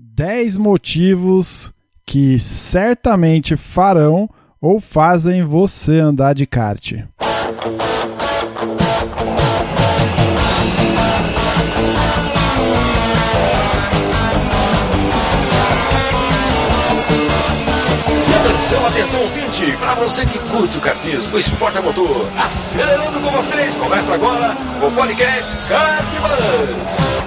10 motivos que certamente farão ou fazem você andar de kart. Atenção, atenção, ouvinte! Para você que curte o kartismo, esporte a motor, acelerando com vocês, começa agora o podcast Kartbus.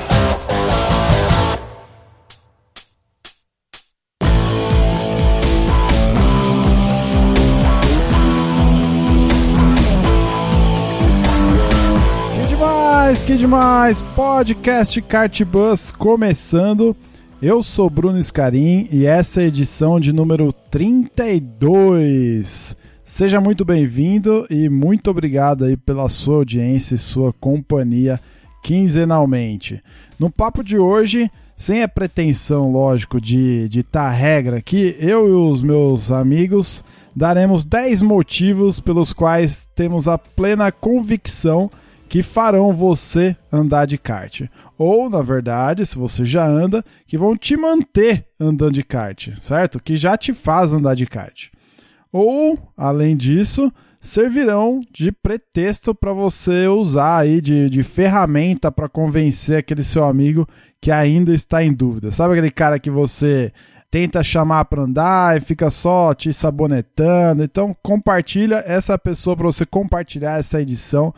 Que demais! Podcast Kart Bus começando. Eu sou Bruno Scarim e essa é a edição de número 32. Seja muito bem-vindo e muito obrigado aí pela sua audiência e sua companhia quinzenalmente. No papo de hoje, sem a pretensão, lógico, de ditar regra aqui, eu e os meus amigos daremos 10 motivos pelos quais temos a plena convicção que farão você andar de kart. Ou, na verdade, se você já anda, que vão te manter andando de kart, certo? Que já te faz andar de kart. Ou, além disso, servirão de pretexto para você usar aí de, de ferramenta para convencer aquele seu amigo que ainda está em dúvida. Sabe aquele cara que você tenta chamar para andar e fica só te sabonetando? Então, compartilha essa pessoa para você compartilhar essa edição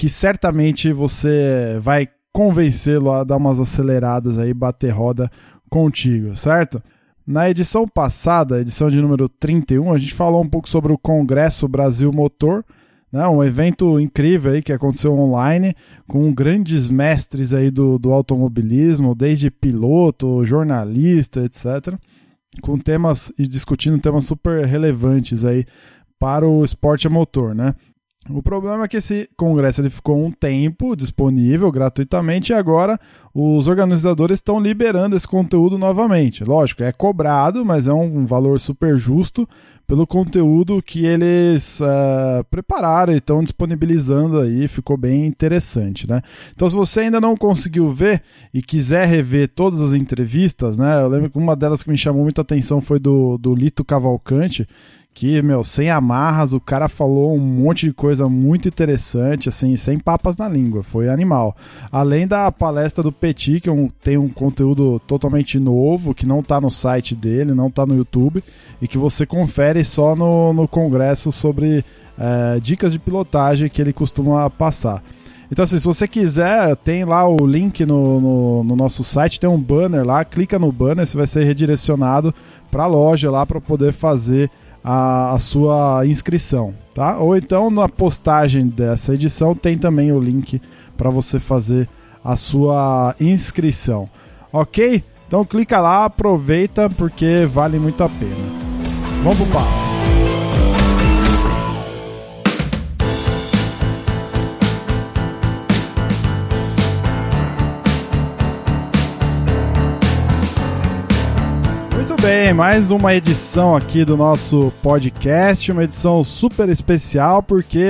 que certamente você vai convencê-lo a dar umas aceleradas aí, bater roda contigo, certo? Na edição passada, edição de número 31, a gente falou um pouco sobre o Congresso Brasil Motor, né, um evento incrível aí que aconteceu online, com grandes mestres aí do, do automobilismo, desde piloto, jornalista, etc., com temas e discutindo temas super relevantes aí para o esporte a motor, né? O problema é que esse congresso ele ficou um tempo disponível gratuitamente e agora os organizadores estão liberando esse conteúdo novamente. Lógico, é cobrado, mas é um valor super justo pelo conteúdo que eles uh, prepararam e estão disponibilizando aí, ficou bem interessante, né? Então, se você ainda não conseguiu ver e quiser rever todas as entrevistas, né? Eu lembro que uma delas que me chamou muita atenção foi do, do Lito Cavalcante, que, meu, sem amarras, o cara falou um monte de coisa muito interessante, assim, sem papas na língua, foi animal. Além da palestra do Petit, que é tem um conteúdo totalmente novo, que não tá no site dele, não tá no YouTube, e que você confere só no, no congresso sobre é, dicas de pilotagem que ele costuma passar. Então, assim, se você quiser, tem lá o link no, no, no nosso site, tem um banner lá, clica no banner, você vai ser redirecionado para a loja lá para poder fazer a, a, sua inscrição, tá? Ou então na postagem dessa edição tem também o link para você fazer a sua inscrição, ok? Então clica lá, aproveita porque vale muito a pena. Vamos pro papo. Bem, mais uma edição aqui do nosso podcast, uma edição super especial porque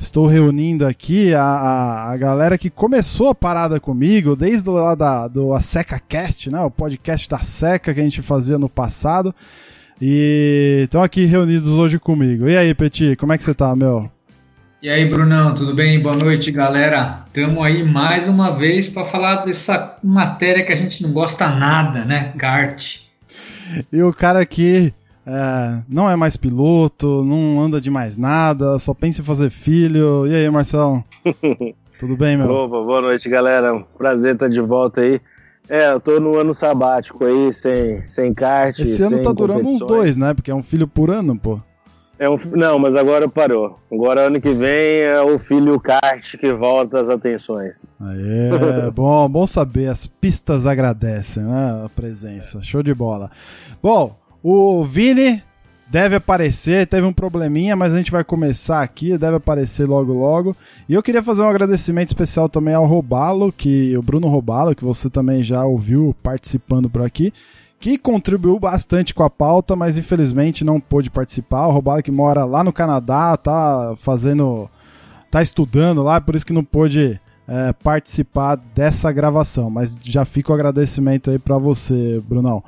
estou reunindo aqui a, a, a galera que começou a parada comigo desde lá da, do A Seca Cast, né, o podcast da Seca que a gente fazia no passado e estão aqui reunidos hoje comigo. E aí, Petit, como é que você tá, meu? E aí, Brunão, tudo bem? Boa noite, galera. Estamos aí mais uma vez para falar dessa matéria que a gente não gosta nada, né? Kart. E o cara aqui é, não é mais piloto, não anda de mais nada, só pensa em fazer filho. E aí, Marcelo? Tudo bem, meu? Opa, boa noite, galera. Prazer estar de volta aí. É, eu tô no ano sabático aí, sem, sem kart. Esse ano tá durando uns dois, né? Porque é um filho por ano, pô. É um, não, mas agora parou. Agora ano que vem é o filho kart que volta às atenções. É, bom, bom saber. As pistas agradecem, né? A presença. Show de bola. Bom, o Vini deve aparecer, teve um probleminha, mas a gente vai começar aqui, deve aparecer logo logo. E eu queria fazer um agradecimento especial também ao Robalo, que o Bruno Robalo, que você também já ouviu participando por aqui, que contribuiu bastante com a pauta, mas infelizmente não pôde participar. O Robalo que mora lá no Canadá, tá fazendo tá estudando lá, por isso que não pôde é, participar dessa gravação. Mas já fica o agradecimento aí para você, Brunão.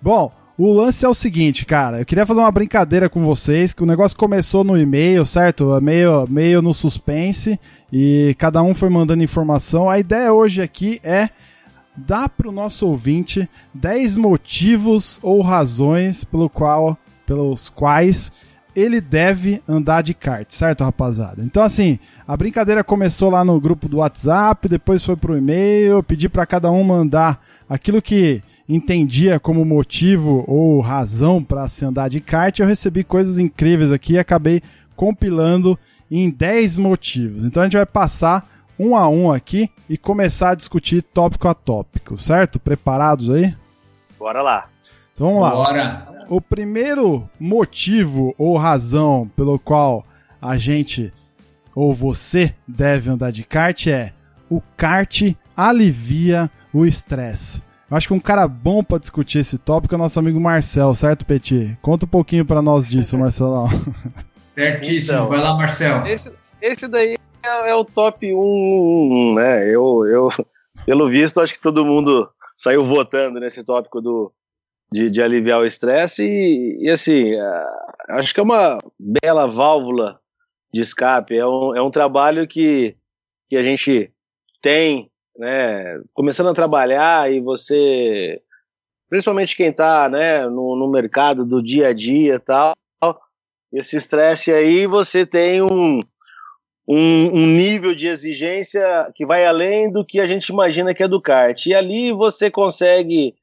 Bom, o lance é o seguinte, cara. Eu queria fazer uma brincadeira com vocês, que o negócio começou no e-mail, certo? Meio, meio no suspense e cada um foi mandando informação. A ideia hoje aqui é dar para o nosso ouvinte 10 motivos ou razões pelo qual, pelos quais ele deve andar de kart, certo, rapaziada? Então, assim, a brincadeira começou lá no grupo do WhatsApp, depois foi pro e-mail, pedi para cada um mandar aquilo que entendia como motivo ou razão para se andar de kart, eu recebi coisas incríveis aqui e acabei compilando em 10 motivos. Então a gente vai passar um a um aqui e começar a discutir tópico a tópico, certo? Preparados aí? Bora lá. Então vamos lá. Bora. O primeiro motivo ou razão pelo qual a gente ou você deve andar de kart é o kart alivia o estresse. Eu acho que um cara bom para discutir esse tópico é o nosso amigo Marcel, certo, Petit? Conta um pouquinho para nós disso, Marcelão. Certíssimo. Então, Vai lá, Marcel. Esse, esse daí é, é o top 1, né? Eu, eu, pelo visto, acho que todo mundo saiu votando nesse tópico do, de, de aliviar o estresse e, e, assim, é, acho que é uma bela válvula de escape. É um, é um trabalho que, que a gente tem né, começando a trabalhar e você, principalmente quem está né, no, no mercado do dia a dia tal, esse estresse aí você tem um, um, um, nível de exigência que vai além do que a gente imagina que é do kart. E ali você consegue.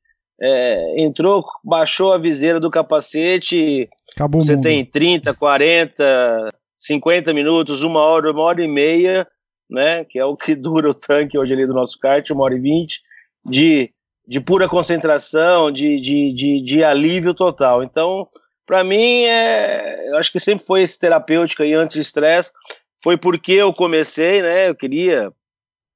É, entrou, baixou a viseira do capacete, Acabou você tem 30, 40, 50 minutos, uma hora, uma hora e meia né, que é o que dura o tanque hoje ali do nosso kart, uma hora e vinte, de, de pura concentração, de, de, de, de alívio total. Então, para mim, é, eu acho que sempre foi esse terapêutico aí antes de estresse, foi porque eu comecei, né, eu queria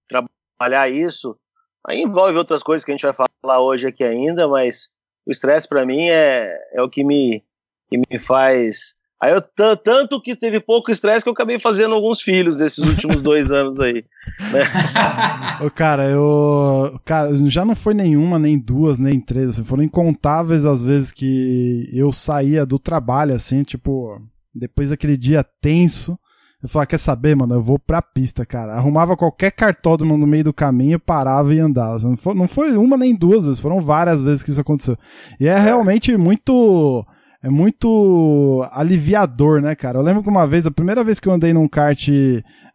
trabalhar isso, aí envolve outras coisas que a gente vai falar hoje aqui ainda, mas o estresse para mim é, é o que me, que me faz Aí eu tanto que teve pouco estresse que eu acabei fazendo alguns filhos nesses últimos dois anos aí. Né? cara, eu. Cara, já não foi nenhuma, nem duas, nem três. Assim, foram incontáveis as vezes que eu saía do trabalho, assim, tipo, depois daquele dia tenso. Eu falava, quer saber, mano? Eu vou pra pista, cara. Arrumava qualquer cartódromo no meio do caminho, parava e andava. Não foi, não foi uma nem duas vezes, foram várias vezes que isso aconteceu. E é realmente muito é muito aliviador, né, cara? Eu lembro que uma vez, a primeira vez que eu andei num kart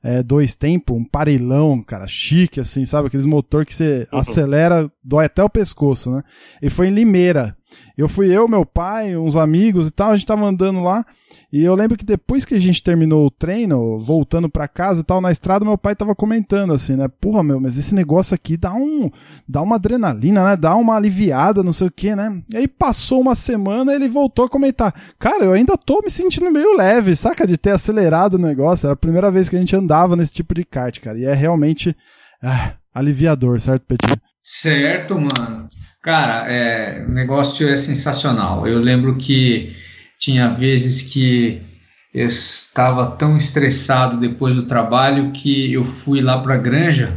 é, dois tempos, um parelão, cara, chique, assim, sabe? Aqueles motor que você uhum. acelera, dói até o pescoço, né? E foi em Limeira. Eu fui eu, meu pai, uns amigos e tal, a gente tava andando lá. E eu lembro que depois que a gente terminou o treino, voltando para casa e tal, na estrada, meu pai tava comentando assim, né? Porra, meu, mas esse negócio aqui dá um. dá uma adrenalina, né? Dá uma aliviada, não sei o que, né? E aí passou uma semana ele voltou a comentar. Cara, eu ainda tô me sentindo meio leve, saca? De ter acelerado o negócio. Era a primeira vez que a gente andava nesse tipo de kart, cara. E é realmente ah, aliviador, certo, Petit? Certo, mano. Cara, é, o negócio é sensacional. Eu lembro que tinha vezes que eu estava tão estressado depois do trabalho que eu fui lá para a granja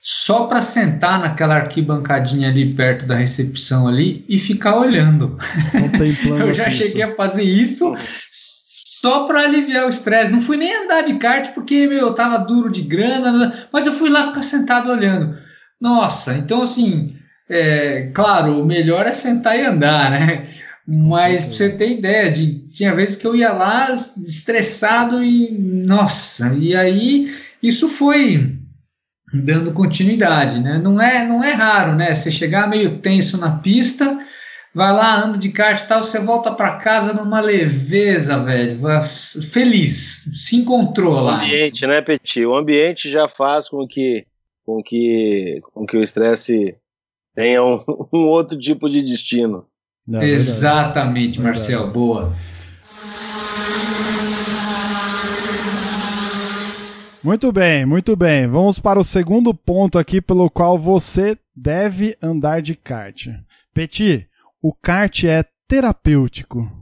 só para sentar naquela arquibancadinha ali perto da recepção ali e ficar olhando. eu já cheguei a fazer isso só para aliviar o estresse. Não fui nem andar de kart porque meu, eu tava duro de grana, mas eu fui lá ficar sentado olhando. Nossa, então assim, é, claro, o melhor é sentar e andar, né? Mas pra você ter ideia, de, tinha vezes que eu ia lá estressado e nossa, e aí isso foi dando continuidade, né? Não é, não é raro, né? Você chegar meio tenso na pista, vai lá, anda de kart e tal, você volta para casa numa leveza, velho, feliz, se encontrou lá. O ambiente, né, Petit? O ambiente já faz com que, com que, com que o estresse tenha um, um outro tipo de destino. Não, Exatamente, verdade. Marcel, verdade. boa. Muito bem, muito bem. Vamos para o segundo ponto aqui pelo qual você deve andar de kart. Petit, o kart é terapêutico.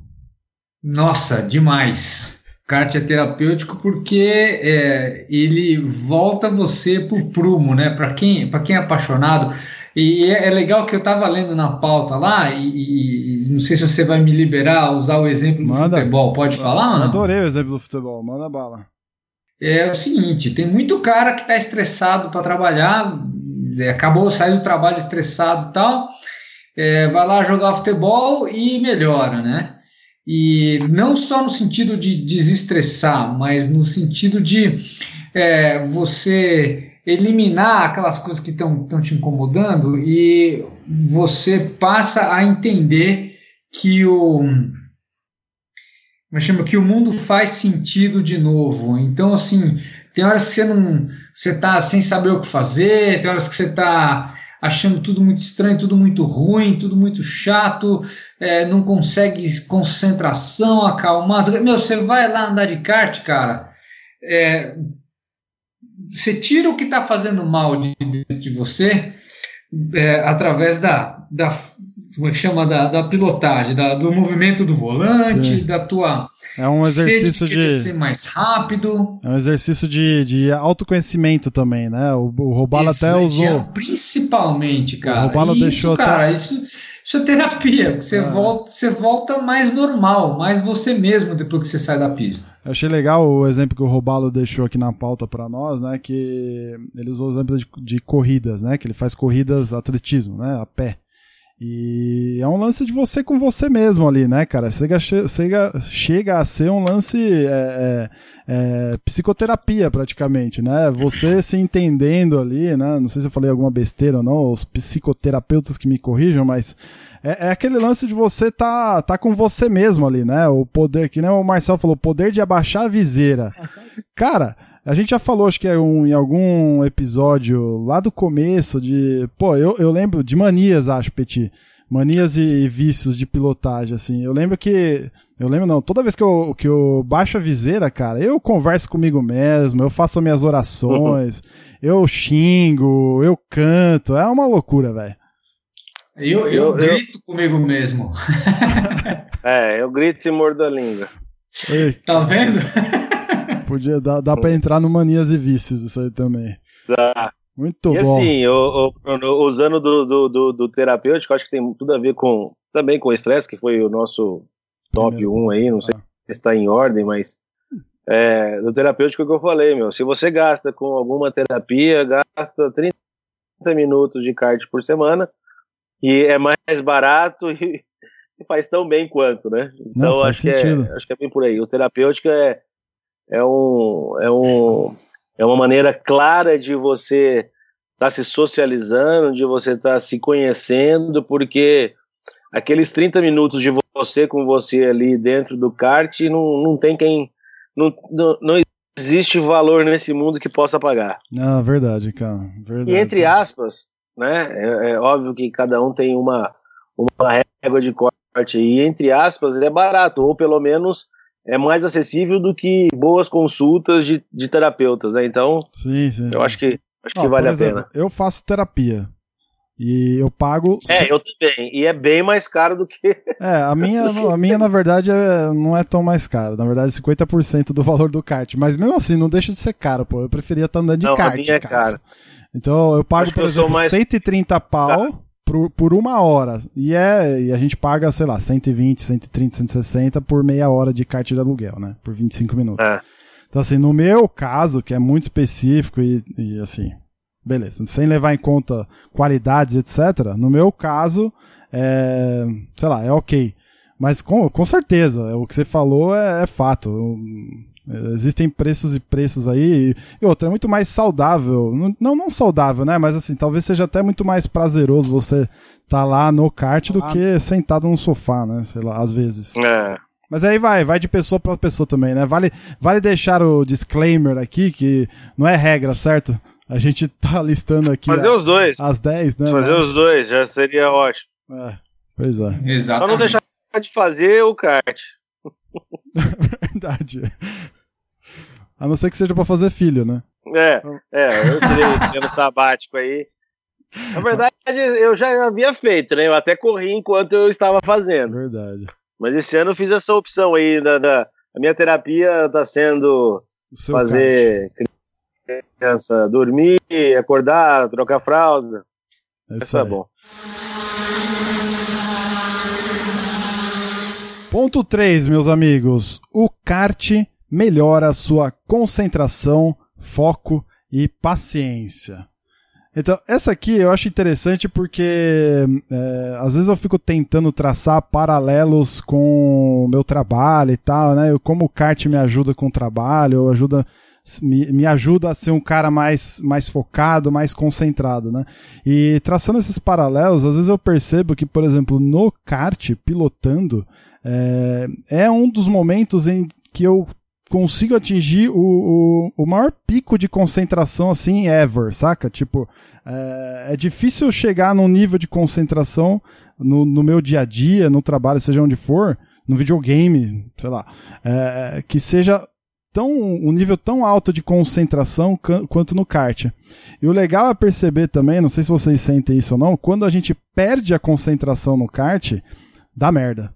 Nossa, demais. Kart é terapêutico porque é, ele volta você para o prumo, né? Para quem, quem é apaixonado. E é, é legal que eu estava lendo na pauta lá, e, e, não sei se você vai me liberar usar o exemplo do Manda. futebol. Pode falar? Adorei o exemplo do futebol, manda bala. É o seguinte: tem muito cara que está estressado para trabalhar, é, acabou saindo do trabalho estressado e tal, é, vai lá jogar futebol e melhora, né? E não só no sentido de desestressar, mas no sentido de é, você eliminar aquelas coisas que estão te incomodando e você passa a entender que o chama que o mundo faz sentido de novo. Então assim, tem horas que você não você tá sem saber o que fazer, tem horas que você está achando tudo muito estranho, tudo muito ruim, tudo muito chato, é, não consegue concentração, acalmar. Meu, você vai lá andar de kart, cara, é, você tira o que está fazendo mal de, de você é, através da, da como é chama da, da pilotagem, da, do movimento do volante, Sim. da tua é um exercício de, de ser mais rápido. É um exercício de, de autoconhecimento também, né? O, o Robalo até usou. Principalmente, cara. O Robalo deixou cara, até... isso, isso é terapia. Você, é. volta, você volta mais normal, mais você mesmo depois que você sai da pista. Eu achei legal o exemplo que o Robalo deixou aqui na pauta para nós, né? Que ele usou o exemplo de, de corridas, né? Que ele faz corridas atletismo, né? A pé. E é um lance de você com você mesmo ali, né, cara? Chega, chega, chega a ser um lance é, é, é, psicoterapia, praticamente, né? Você se entendendo ali, né? Não sei se eu falei alguma besteira ou não, os psicoterapeutas que me corrijam, mas é, é aquele lance de você tá, tá com você mesmo ali, né? O poder, que nem o Marcel falou, o poder de abaixar a viseira. Cara, a gente já falou, acho que é um, em algum episódio lá do começo de. Pô, eu, eu lembro de manias, acho, Petit. Manias e vícios de pilotagem, assim. Eu lembro que. Eu lembro não, toda vez que eu, que eu baixo a viseira, cara, eu converso comigo mesmo, eu faço minhas orações, eu xingo, eu canto. É uma loucura, velho. Eu, eu, eu, grito eu... comigo mesmo. é, eu grito e mordo a língua. Tá vendo? Podia dar, dá pra entrar no Manias e Vícios isso aí também. Dá. Muito e bom. assim, eu, eu, usando do, do, do, do, terapêutico, acho que tem tudo a ver com também com o estresse, que foi o nosso top Primeiro 1 aí, não sei se está em ordem, mas é, do terapêutico que eu falei, meu. Se você gasta com alguma terapia, gasta 30 minutos de kart por semana, e é mais barato e, e faz tão bem quanto, né? Então não, acho, que é, acho que é bem por aí. O terapêutico é é, um, é, um, é uma maneira clara de você estar tá se socializando, de você estar tá se conhecendo, porque aqueles 30 minutos de você com você ali dentro do kart não, não tem quem. Não, não, não existe valor nesse mundo que possa pagar. Ah, verdade, cara. Verdade. E entre aspas, né? É, é, óbvio que cada um tem uma, uma régua de corte e entre aspas é barato, ou pelo menos é mais acessível do que boas consultas de, de terapeutas, né? Então, sim, sim, eu acho que, acho que vale exemplo, a pena. Eu faço terapia. E eu pago. É, eu também. E é bem mais caro do que. É, a minha, a minha na verdade, é, não é tão mais cara. Na verdade, 50% do valor do kart. Mas mesmo assim, não deixa de ser caro, pô. Eu preferia estar andando de não, kart. A minha é caro. Então, eu pago, por exemplo, mais... 130 pau. Tá por, por uma hora. E, é, e a gente paga, sei lá, 120, 130, 160 por meia hora de kart de aluguel, né? Por 25 minutos. É. Então, assim, no meu caso, que é muito específico e, e assim, beleza, sem levar em conta qualidades, etc., no meu caso, é, sei lá, é ok. Mas com, com certeza, o que você falou é, é fato. Existem preços e preços aí. E outra, é muito mais saudável. Não, não saudável, né? Mas assim, talvez seja até muito mais prazeroso você tá lá no kart do que sentado no sofá, né? Sei lá, às vezes. É. Mas aí vai, vai de pessoa para pessoa também, né? Vale, vale deixar o disclaimer aqui, que não é regra, certo? A gente tá listando aqui. Fazer a, os dois. Às 10, né? Fazer Mas... os dois, já seria ótimo. É, pois é. Exatamente. Só não deixar de fazer o kart. Verdade. A não ser que seja para fazer filho, né? É, é, eu tirei no sabático aí. Na verdade, eu já havia feito, né? Eu até corri enquanto eu estava fazendo. Verdade. Mas esse ano eu fiz essa opção aí da, da a minha terapia está sendo fazer kart. criança dormir, acordar, trocar fralda. É isso é bom. Ponto 3, meus amigos. O kart melhora a sua concentração, foco e paciência. Então, essa aqui eu acho interessante porque é, às vezes eu fico tentando traçar paralelos com o meu trabalho e tal, né? Como o kart me ajuda com o trabalho, ajuda, me, me ajuda a ser um cara mais, mais focado, mais concentrado, né? E traçando esses paralelos, às vezes eu percebo que, por exemplo, no kart, pilotando, é, é um dos momentos em que eu consigo atingir o, o, o, maior pico de concentração assim ever, saca? Tipo, é, é, difícil chegar num nível de concentração no, no, meu dia a dia, no trabalho, seja onde for, no videogame, sei lá, é, que seja tão um nível tão alto de concentração quanto no kart. E o legal é perceber também, não sei se vocês sentem isso ou não, quando a gente perde a concentração no kart, dá merda.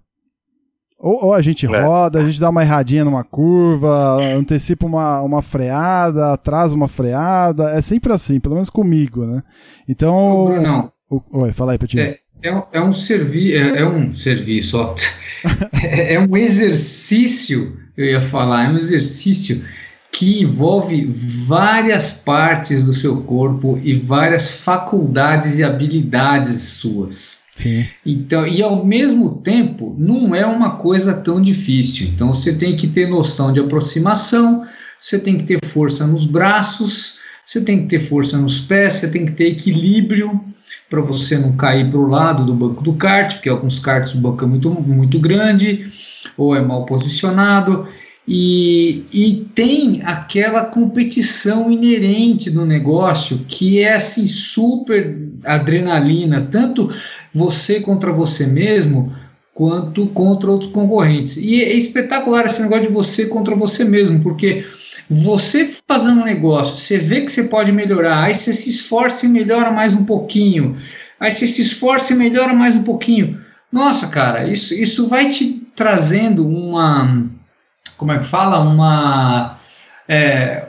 Ou, ou, a gente é. roda, a gente dá uma erradinha numa curva, antecipa uma, uma freada, atrasa uma freada. É sempre assim, pelo menos comigo, né? Então. Não. Oi, fala aí, Petinho. É, é, é, um servi é, é um serviço, ó. é, é um exercício, eu ia falar, é um exercício que envolve várias partes do seu corpo e várias faculdades e habilidades suas. Sim. Então, e ao mesmo tempo, não é uma coisa tão difícil. Então, você tem que ter noção de aproximação, você tem que ter força nos braços, você tem que ter força nos pés, você tem que ter equilíbrio para você não cair para o lado do banco do kart, porque alguns karts o banco é muito, muito grande ou é mal posicionado. E, e tem aquela competição inerente do negócio que é assim super adrenalina, tanto você contra você mesmo, quanto contra outros concorrentes. E é espetacular esse negócio de você contra você mesmo, porque você fazendo um negócio, você vê que você pode melhorar, aí você se esforça e melhora mais um pouquinho, aí você se esforça e melhora mais um pouquinho. Nossa, cara, isso, isso vai te trazendo uma. Como é que fala? Uma. É,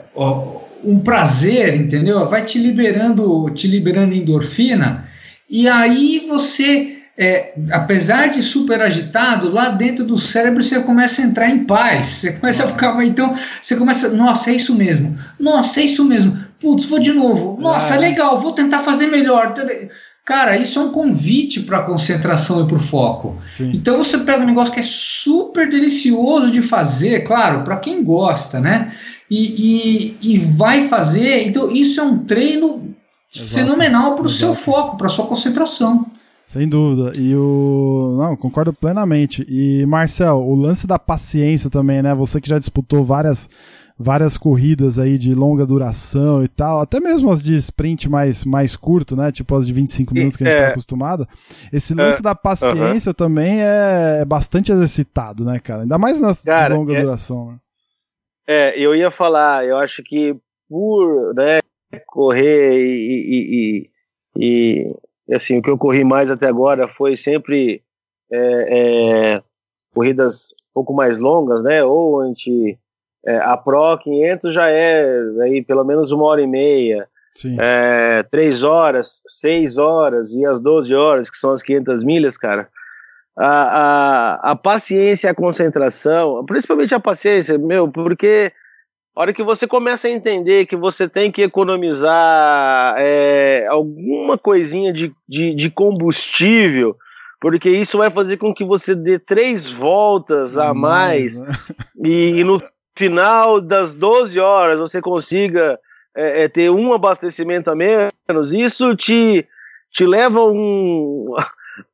um prazer, entendeu? Vai te liberando, te liberando endorfina e aí você, é, apesar de super agitado, lá dentro do cérebro você começa a entrar em paz. Você começa a ficar. Então, você começa. Nossa, é isso mesmo. Nossa, é isso mesmo. Putz, vou de novo. Nossa, ah. legal, vou tentar fazer melhor. Cara, isso é um convite para a concentração e para o foco. Sim. Então você pega um negócio que é super delicioso de fazer, claro, para quem gosta, né? E, e, e, vai fazer. Então, isso é um treino Exato. fenomenal para o seu foco, para sua concentração. Sem dúvida. E o. Não, concordo plenamente. E, Marcel, o lance da paciência também, né? Você que já disputou várias, várias corridas aí de longa duração e tal, até mesmo as de sprint mais, mais curto, né? Tipo as de 25 minutos que a gente está é, acostumado. Esse lance é, da paciência uh -huh. também é bastante exercitado, né, cara? Ainda mais nas cara, de longa é, duração. Né? É, eu ia falar, eu acho que por, né, correr e, e, e, e, assim, o que eu corri mais até agora foi sempre é, é, corridas um pouco mais longas, né? Ou a gente, é, a Pro 500 já é aí pelo menos uma hora e meia, é, três horas, seis horas e as 12 horas, que são as 500 milhas, cara. A, a, a paciência e a concentração, principalmente a paciência, meu, porque a hora que você começa a entender que você tem que economizar é, alguma coisinha de, de, de, combustível, porque isso vai fazer com que você dê três voltas a mais, né? e, e, no final das 12 horas você consiga é, é, ter um abastecimento a menos, isso te, te leva a um,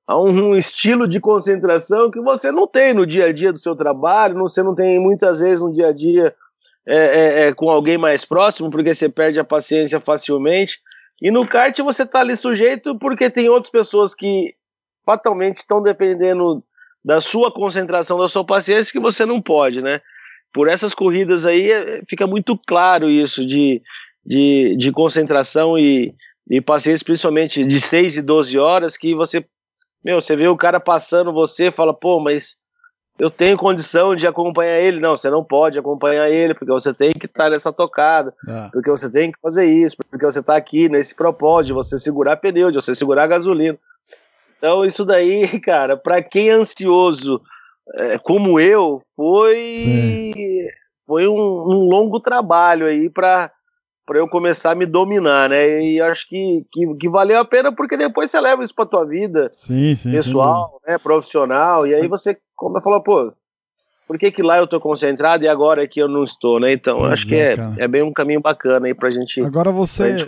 a um estilo de concentração que você não tem no dia a dia do seu trabalho, você não tem muitas vezes no dia a dia é, é, é, com alguém mais próximo, porque você perde a paciência facilmente. E no kart você está ali sujeito porque tem outras pessoas que fatalmente estão dependendo da sua concentração, da sua paciência, que você não pode, né? Por essas corridas aí é, fica muito claro isso de, de, de concentração e, e paciência, principalmente de 6 e 12 horas, que você, meu, você vê o cara passando você fala, pô, mas eu tenho condição de acompanhar ele. Não, você não pode acompanhar ele, porque você tem que estar nessa tocada, É. porque você tem que fazer isso, porque você está aqui nesse propósito de você segurar pneu, de você segurar gasolina. Então, isso daí, cara, para quem é ansioso é, como eu, foi, Sim. foi um, um longo trabalho aí para para eu começar a me dominar, né? E acho que, que, que valeu a pena porque depois você leva isso para tua vida Sim, sim. pessoal, né, profissional, e aí você como falou, pô, por que que lá eu tô concentrado e agora aqui eu não estou, né? Então, Pois acho que é, é, cara. é bem um caminho bacana aí pra gente, Agora você. gente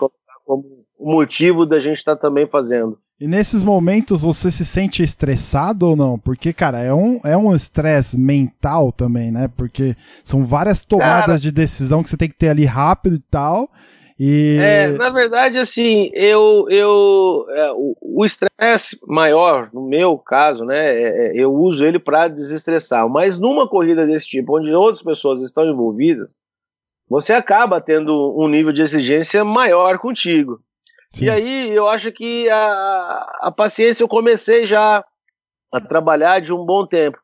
como o motivo da gente estar também fazendo. E nesses momentos você se sente estressado ou não? Porque, cara, é um é um estresse mental também, né? Porque são várias tomadas Cara. de decisão que você tem que ter ali rápido e tal. E. É, na verdade, assim, eu, eu é, o- o estresse maior, no meu caso, né, é- é, eu uso ele para desestressar. Mas numa corrida desse tipo, onde outras pessoas estão envolvidas, você acaba tendo um nível de exigência maior contigo. Sim. E aí eu acho que a, a paciência eu comecei já a trabalhar de um bom tempo.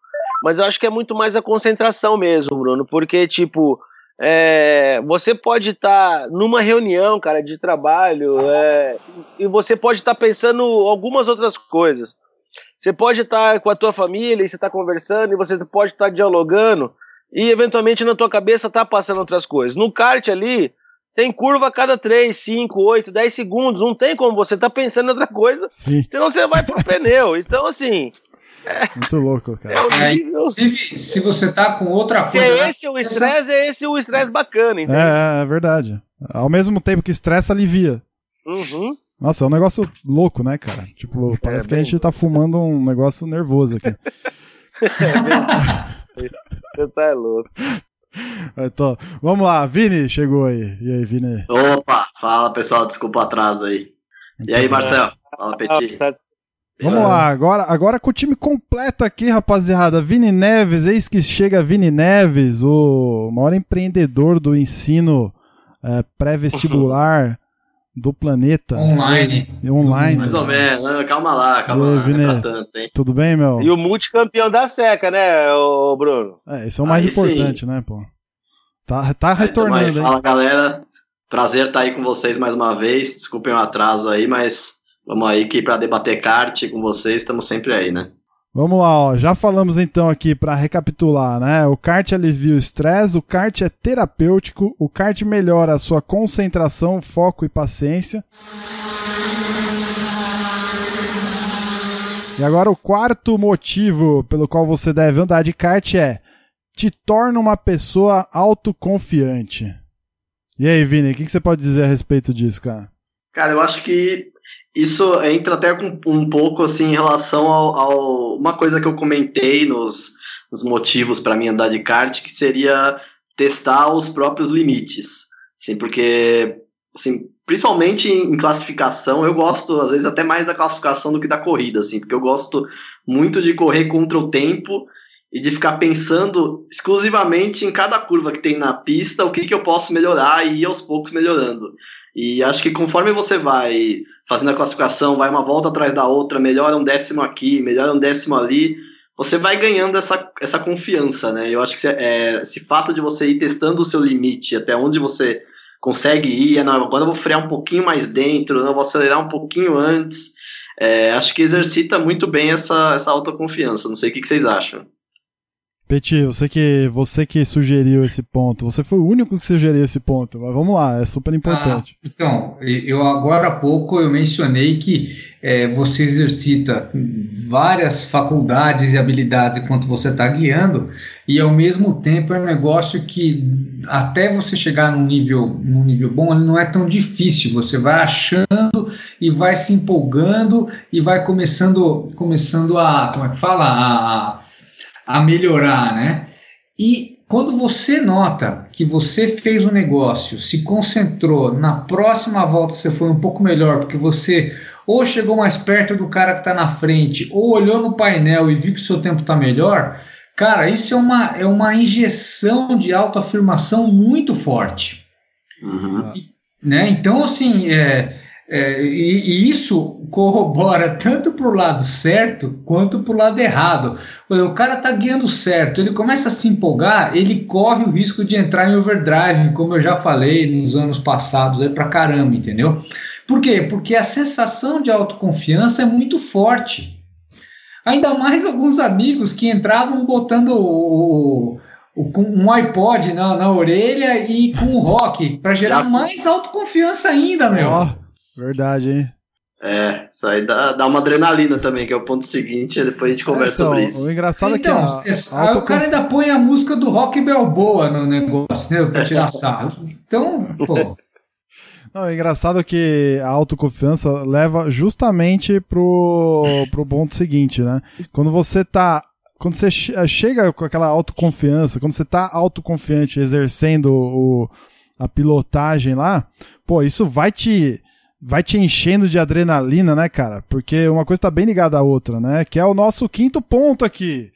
Mas eu acho que é muito mais a concentração mesmo, Bruno, porque, tipo, é, você pode estar numa reunião, cara, de trabalho, é, e você pode estar pensando algumas outras coisas. Você pode estar com a tua família e você está conversando, e você pode estar dialogando, e eventualmente na tua cabeça tá passando outras coisas. No kart ali, tem curva a cada 3, 5, 8, 10 segundos, não tem como você tá pensando em outra coisa, Sim, senão você vai pro pneu. Então, assim, muito louco, cara. é o É, inclusive, se você tá com outra Se coisa. é né? esse o estresse, é esse o estresse bacana, entendeu? É, é, é verdade. Ao mesmo tempo que estressa, alivia. Uhum. Nossa, é um negócio louco, né, cara? Tipo, parece que a gente tá fumando um negócio nervoso aqui. Você tá louco. Então, vamos lá, Vini chegou aí. E aí, Vini? Opa, fala pessoal, desculpa o atraso aí. E aí, Marcel? Fala, Petit. Ah, tá- Vamos lá, agora, agora com o time completo aqui, rapaziada. Vini Neves, eis que chega Vini Neves, o maior empreendedor do ensino é, pré-vestibular do planeta. Online. E online. Mais ou menos, calma lá, calma aí, lá, não é tanto, hein? Tudo bem, meu? E o multicampeão da seca, né, Bruno? É, esse é o mais Aí sim. importante, né, pô? Tá, tá aí. retornando, hein? Fala galera, prazer estar aí com vocês mais uma vez. Desculpem o atraso aí, mas vamos aí que pra debater kart com vocês, estamos sempre aí, né? Vamos lá, ó. Já falamos então aqui para recapitular, né? O kart alivia o estresse, o kart é terapêutico, o kart melhora a sua concentração, foco e paciência. E agora o quarto motivo pelo qual você deve andar de kart é te torna uma pessoa autoconfiante. E aí, Vini, o que, você pode dizer a respeito disso, cara? Cara, eu acho que isso entra até com um pouco assim em relação ao, ao- uma coisa que eu comentei nos, nos motivos para mim andar de kart, que seria testar os próprios limites. Assim, porque assim, principalmente em classificação, eu gosto às vezes até mais da classificação do que da corrida, assim, porque eu gosto muito de correr contra o tempo e de ficar pensando exclusivamente em cada curva que tem na pista, o que, que eu posso melhorar e ir aos poucos melhorando. E acho que conforme você vai fazendo a classificação, vai uma volta atrás da outra, melhora um décimo aqui, melhora um décimo ali, você vai ganhando essa, essa confiança, né? Eu acho que é, esse fato de você ir testando o seu limite, até onde você consegue ir, não, agora eu vou frear um pouquinho mais dentro, não, vou acelerar um pouquinho antes, é, acho que exercita muito bem essa, essa autoconfiança. Não sei o que, que vocês acham. Peti, você que, você que sugeriu esse ponto, você foi o único que sugeriu esse ponto, mas vamos lá, é super importante. Ah, então, eu agora há pouco eu mencionei que é, você exercita várias faculdades e habilidades enquanto você está guiando, e ao mesmo tempo é um negócio que até você chegar num nível, num nível bom, ele não é tão difícil. Você vai achando e vai se empolgando e vai começando, começando a, como é que fala? A, a melhorar, né? E quando você nota que você fez um negócio, se concentrou, na próxima volta você foi um pouco melhor, porque você ou chegou mais perto do cara que está na frente, ou olhou no painel e viu que o seu tempo está melhor, cara, isso é uma, é uma injeção de autoafirmação muito forte. Uhum. Né? Então, assim, é, É, e, e, isso corrobora tanto para o lado certo quanto para o lado errado. O cara está guiando certo, ele começa a se empolgar, ele corre o risco de entrar em overdrive, como eu já falei nos anos passados, aí para caramba, entendeu? Por quê? Porque a sensação de autoconfiança é muito forte. Ainda mais alguns amigos que entravam botando o, o, um iPod na, na orelha e com o rock, para gerar mais autoconfiança ainda, meu. Oh. Verdade, hein? É, isso aí dá, dá uma adrenalina também, que é o ponto seguinte, e depois a gente conversa é, então, sobre isso. O engraçado então, é que. Então, a, a, o cara ainda põe a música do rock Balboa no negócio, né? Pra tirar sarro. Então, pô. Não, é engraçado que a autoconfiança leva justamente pro, pro ponto seguinte, né? Quando você tá. Quando você chega com aquela autoconfiança, quando você tá autoconfiante exercendo o, a pilotagem lá, pô, isso vai te vai te enchendo de adrenalina, né, cara? Porque uma coisa tá bem ligada à outra, né? Que é o nosso quinto ponto aqui.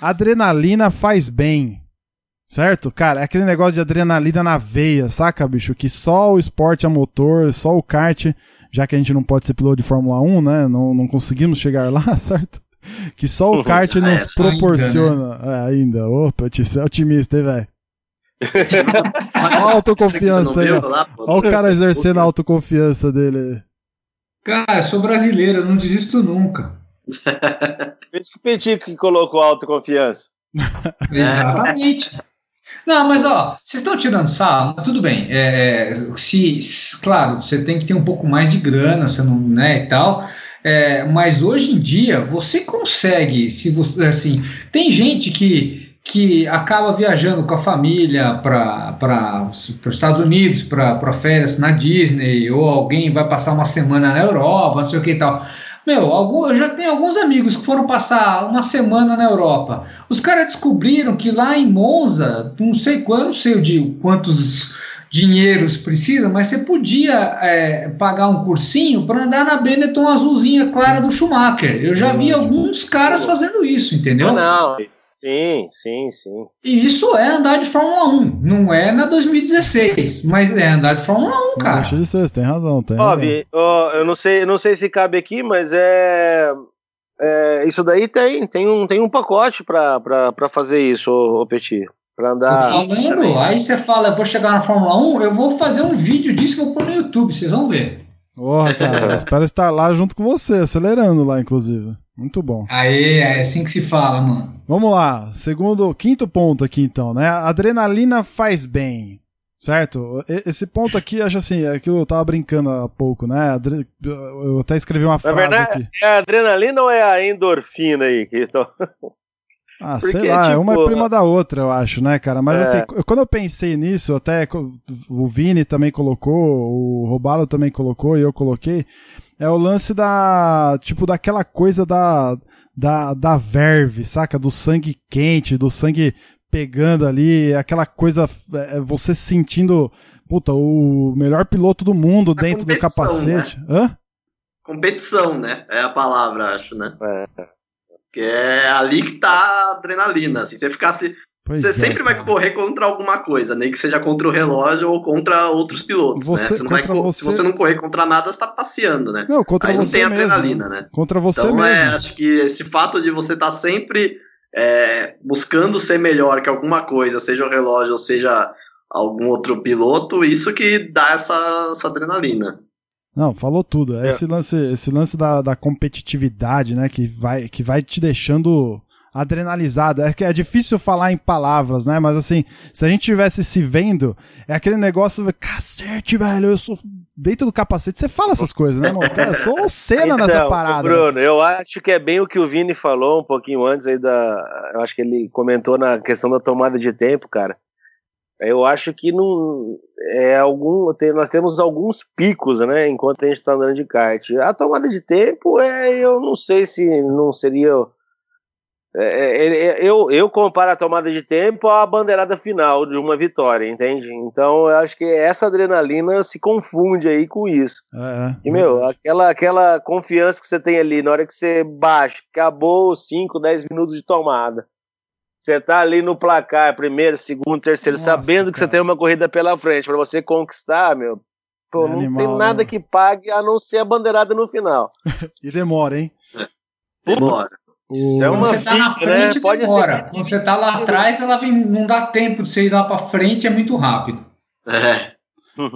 Adrenalina faz bem. Certo? Cara, é aquele negócio de adrenalina na veia, saca, bicho? Que só o esporte a motor, só o kart, já que a gente não pode ser piloto de Fórmula 1, né? Não, não conseguimos chegar lá, certo? Que só o kart nos é, proporciona. Ainda, né? é, ainda. Opa, você é otimista, hein, velho? Olha a autoconfiança aí. Olha o cara exercendo a autoconfiança dele. Cara, eu sou brasileiro, eu não desisto nunca. Por isso que o Petit que colocou autoconfiança. Exatamente. Não, mas ó, vocês estão tirando sal, tudo bem. É, é, se, claro, você tem que ter um pouco mais de grana, você não, né, e tal. É, mas hoje em dia você consegue, se você assim, tem gente que que acaba viajando com a família para os Estados Unidos, para férias na Disney, ou alguém vai passar uma semana na Europa, não sei o que e tal. Meu, algum, eu já tenho alguns amigos que foram passar uma semana na Europa. Os caras descobriram que lá em Monza, não sei quanto, não sei de quantos dinheiros precisa, mas você podia é, pagar um cursinho para andar na Benetton azulzinha clara do Schumacher. Eu já vi alguns caras fazendo isso, entendeu? Não, não. Sim, sim, sim. E isso é andar de Fórmula 1, não é na 2016, mas é andar de Fórmula 1, cara. Deixa de ser, tem razão, tem Ó, razão. Ó, eu não sei, não sei se cabe aqui, mas é, é isso daí tem, tem um, tem um pacote para fazer isso, ô, ô Petit. Pra andar. Tô falando, aí você fala, eu vou chegar na Fórmula 1, eu vou fazer um vídeo disso que eu pôr no YouTube, vocês vão ver. Porra, cara, espero estar lá junto com você, acelerando lá, inclusive. Muito bom. Aí, é assim que se fala, mano. Vamos lá, segundo, quinto ponto aqui então, né? A adrenalina faz bem, certo? Esse ponto aqui, acho assim, é que eu tava brincando há pouco, né? Eu até escrevi uma frase verdade, aqui. É a adrenalina ou é a endorfina aí? Que tô... Ah, Porque, sei lá, tipo... uma é prima da outra, eu acho, né, cara? Mas é. assim, quando eu pensei nisso, até o Vini também colocou, o Robalo também colocou e eu coloquei, é o lance da, tipo, daquela coisa da, da, da verve, saca? Do sangue quente, do sangue pegando ali, aquela coisa, é, você sentindo, puta, o melhor piloto do mundo a dentro do capacete. Né? Hã? Competição, né? É a palavra, acho, né? É. Que é ali que tá a adrenalina. Assim, você ficasse. Pois você é, sempre cara. vai correr contra alguma coisa, nem que seja contra o relógio ou contra outros pilotos, você, né? Você não vai, você... Se você não correr contra nada, você tá passeando, né? Não, contra Aí você não tem adrenalina, né? Contra você então, mesmo. É, acho que esse fato de você estar tá sempre é, buscando ser melhor que alguma coisa, seja o relógio ou seja algum outro piloto, isso que dá essa, essa adrenalina. Não, falou tudo. É. Esse lance, esse lance da, da competitividade, né, que vai, que vai te deixando adrenalizado. É que é difícil falar em palavras, né? Mas assim, se a gente tivesse se vendo, é aquele negócio, cacete, velho, eu sou dentro do capacete, você fala essas coisas, né, mano? Cara, eu sou o cena então, nessa parada. Bruno, né? eu acho que é bem o que o Vini falou um pouquinho antes aí da, eu acho que ele comentou na questão da tomada de tempo, cara. Eu acho que não é algum tem, nós temos alguns picos, né, enquanto a gente está andando de kart. A tomada de tempo é, eu não sei se não seria é, é, é, eu, eu comparo a tomada de tempo à bandeirada final de uma vitória, entende? Então eu acho que essa adrenalina se confunde aí com isso. É, e, meu, aquela, aquela confiança que você tem ali na hora que você baixa, acabou 5, 10 minutos de tomada. Você tá ali no placar, primeiro, segundo, terceiro, Nossa, sabendo que cara. você tem uma corrida pela frente para você conquistar, meu. Pô, É não animal, tem nada né? que pague a não ser a bandeirada no final. E demora, hein? Demora. O... É você tá na né? frente, Pode demora. ser Quando você tá lá atrás, ela vem, não dá tempo de você ir lá pra frente, é muito rápido. É.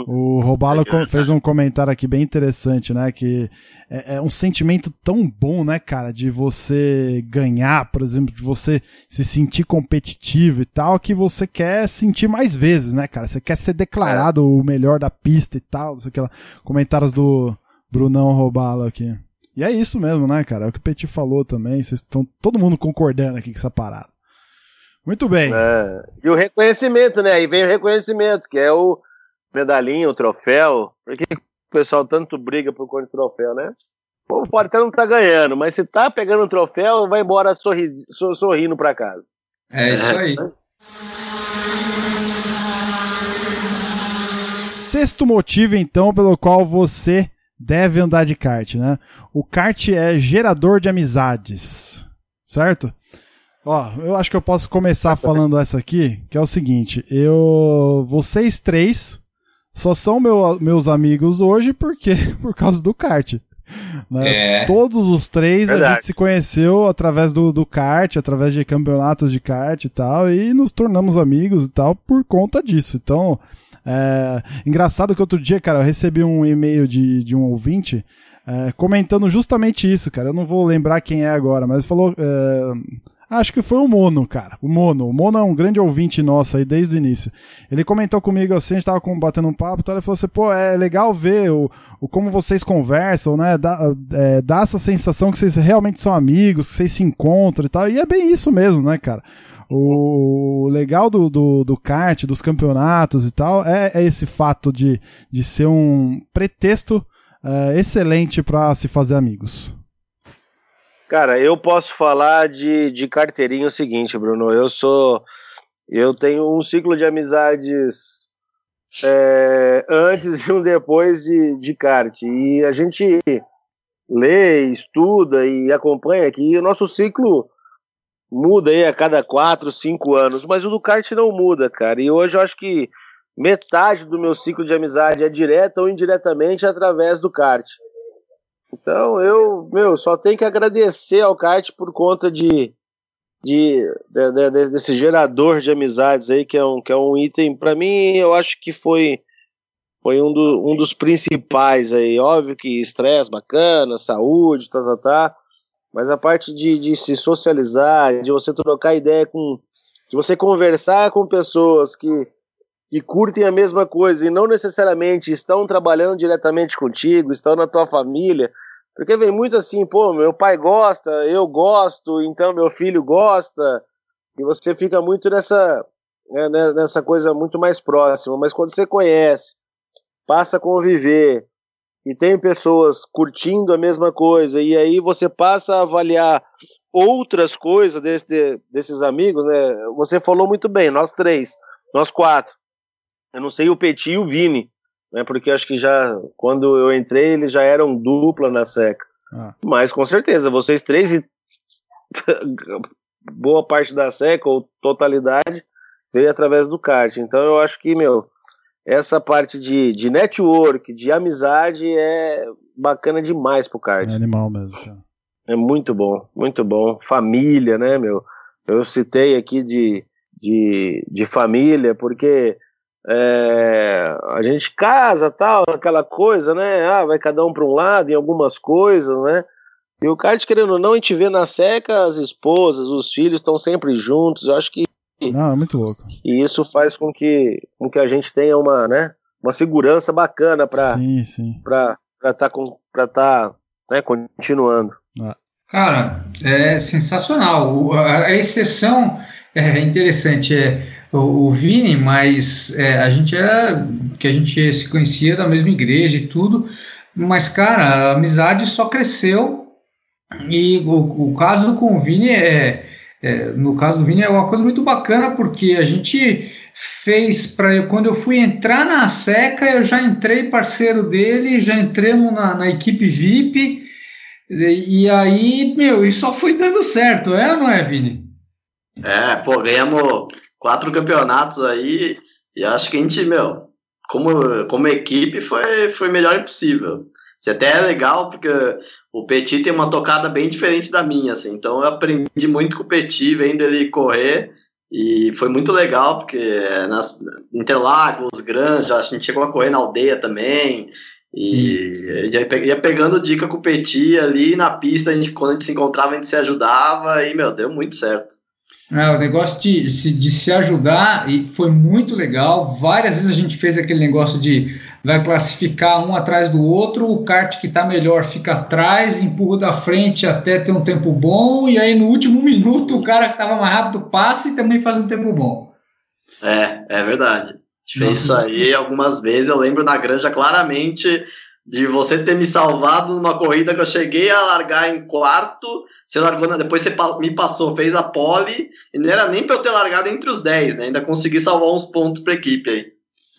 O Robalo fez um comentário aqui bem interessante, né? Que é, é um sentimento tão bom, né, cara, de você ganhar, por exemplo, de você se sentir competitivo e tal, que você quer sentir mais vezes, né, cara? Você quer ser declarado o melhor da pista e tal, não sei o que lá. Comentários do Brunão Robalo aqui. E é isso mesmo, né, cara? É o que o Petit falou também. Vocês estão todo mundo concordando aqui com essa parada. Muito bem. É. E o reconhecimento, né? Aí vem o reconhecimento, que é o medalhinho, o troféu. Por que o pessoal tanto briga por conta de troféu, né? O povo pode até não estar ganhando, mas se tá pegando o troféu, vai embora sorri, sor- sorrindo pra casa. É isso aí. Sexto motivo, então, pelo qual você deve andar de kart, né? O kart é gerador de amizades, certo? Ó, eu acho que eu posso começar falando essa aqui, que é o seguinte: eu, vocês três só são meu- meus amigos hoje porque por causa do kart. né? É. Todos os três a Verdade. gente se conheceu através do, do kart, através de campeonatos de kart e tal, e nos tornamos amigos e tal por conta disso. Então, é, engraçado que outro dia, cara, eu recebi um e-mail de, de um ouvinte é, comentando justamente isso, cara. Eu não vou lembrar quem é agora, mas falou. é, acho que foi o Mono, cara. O Mono. O Mono é um grande ouvinte nosso aí desde o início. Ele comentou comigo assim, a gente tava batendo um papo e. Ele falou assim: pô, é legal ver o, o como vocês conversam, né? Dá, é, dá essa sensação que vocês realmente são amigos, que vocês se encontram e tal. E é bem isso mesmo, né, cara? O legal do, do, do kart, dos campeonatos e tal, é, é esse fato de, de ser um pretexto é, excelente para se fazer amigos. Cara, eu posso falar de, de carteirinha o seguinte, Bruno. Eu sou. Eu tenho um ciclo de amizades é, antes e um depois de, de kart. E a gente lê, estuda e acompanha aqui. O nosso ciclo muda aí a cada quatro, cinco anos, mas o do kart não muda, cara. E hoje eu acho que metade do meu ciclo de amizade é direta ou indiretamente através do kart. Então eu, meu, só tenho que agradecer ao kart por conta de, de, de- de- de- desse gerador de amizades aí, que é um, que é um item, para mim, eu acho que foi, foi um, do- um dos principais aí. Óbvio que estresse bacana, saúde, tá, tá, tá. Mas a parte de, de se socializar, de você trocar ideia com. de você conversar com pessoas que, que curtem a mesma coisa e não necessariamente estão trabalhando diretamente contigo, estão na tua família. Porque vem muito assim, pô, meu pai gosta, eu gosto, então meu filho gosta, e você fica muito nessa, né, né, nessa coisa muito mais próxima. Mas quando você conhece, passa a conviver, e tem pessoas curtindo a mesma coisa, e aí você passa a avaliar outras coisas desse, desses amigos, né? Você falou muito bem, nós três, nós quatro. Eu não sei o Petit e o Vini, né? Porque acho que já, quando eu entrei, eles já eram dupla na seca. Ah. Mas com certeza, vocês três e boa parte da seca, ou totalidade, veio através do kart. Então eu acho que, meu, essa parte de, de network, de amizade é bacana demais pro kart. É animal mesmo, cara. É muito bom, muito bom. Família, né, meu? Eu citei aqui de, de, de família, porque é, a gente casa, tal, aquela coisa, né? Ah, vai cada um para um lado em algumas coisas, né? E o kart, querendo ou não, a gente vê na seca as esposas, os filhos estão sempre juntos. Eu acho que Não, é muito louco. e isso faz com que, com que a gente tenha uma, né, uma segurança bacana para Sim, sim. para estar com para tá, né, continuando. Cara, é sensacional. O- a, a exceção é interessante é o, o Vini, mas é, a gente era que a gente se conhecia da mesma igreja e tudo, mas cara, a amizade só cresceu e o, o caso com o Vini é, é, no caso do Vini é uma coisa muito bacana porque a gente fez para quando eu fui entrar na seca eu já entrei parceiro dele já entramos na, na equipe VIP e, e aí, meu, e só foi dando certo, é não é, Vini? É, pô, ganhamos quatro campeonatos aí e acho que a gente, meu, como, como equipe foi, foi melhor impossível. Isso até é legal porque o Petit tem uma tocada bem diferente da minha, assim, então eu aprendi muito com o Petit, vendo ele correr e foi muito legal, porque nas Interlagos, Granja, a gente chegou a correr na aldeia também. E ia pegando dica com o Petit ali na pista, a gente, quando a gente se encontrava, a gente se ajudava e, meu, deu muito certo. É, o negócio de, de se ajudar e foi muito legal. Várias vezes a gente fez aquele negócio de vai classificar um atrás do outro, o kart que está melhor fica atrás, empurra da frente até ter um tempo bom, e aí no último minuto o cara que estava mais rápido passa e também faz um tempo bom. É, é verdade. Fez isso aí algumas vezes. Eu lembro na granja claramente de você ter me salvado numa corrida que eu cheguei a largar em quarto você largou, depois você me passou, fez a pole, e não era nem para eu ter largado entre os 10, né? Ainda consegui salvar uns pontos para equipe aí.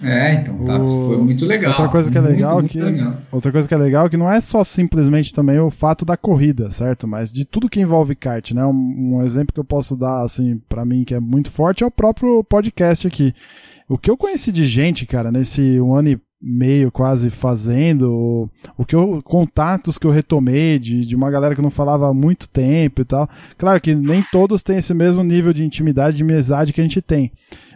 É, então tá, o... foi muito legal. Outra coisa que é legal muito, que legal. outra coisa que é legal que não é só simplesmente também o fato da corrida, certo? Mas de tudo que envolve kart, né? Um, um exemplo que eu posso dar assim para mim que é muito forte é o próprio podcast aqui. O que eu conheci de gente, cara, nesse um ano e meio quase fazendo, o que eu, contatos que eu retomei de, de uma galera que não falava há muito tempo e tal. Claro que nem todos têm esse mesmo nível de intimidade, de amizade que a gente tem.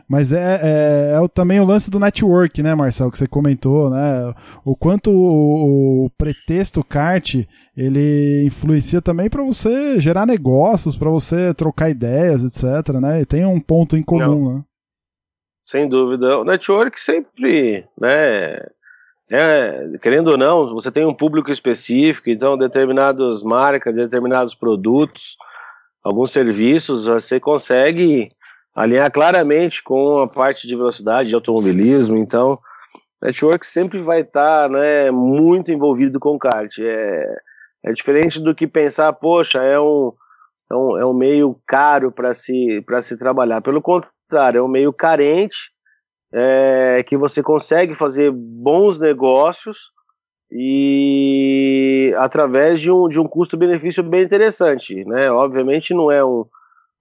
Mas é, é, é, também o lance do network, né, Marcel, que você comentou, né? O quanto o, o pretexto kart ele influencia também para você gerar negócios, para você trocar ideias, etc, né? E tem um ponto em comum, né? Sem dúvida. O network sempre, né, é, querendo ou não, você tem um público específico, então determinadas marcas, determinados produtos, alguns serviços, você consegue alinhar claramente com a parte de velocidade, de automobilismo, então network sempre vai estar, né, muito envolvido com kart. É, é diferente do que pensar, poxa, é um, é um, é um meio caro para se, se trabalhar. Pelo contrário, contrário, é um meio carente, é, que você consegue fazer bons negócios e através de um, de um custo-benefício bem interessante, né? Obviamente não é um,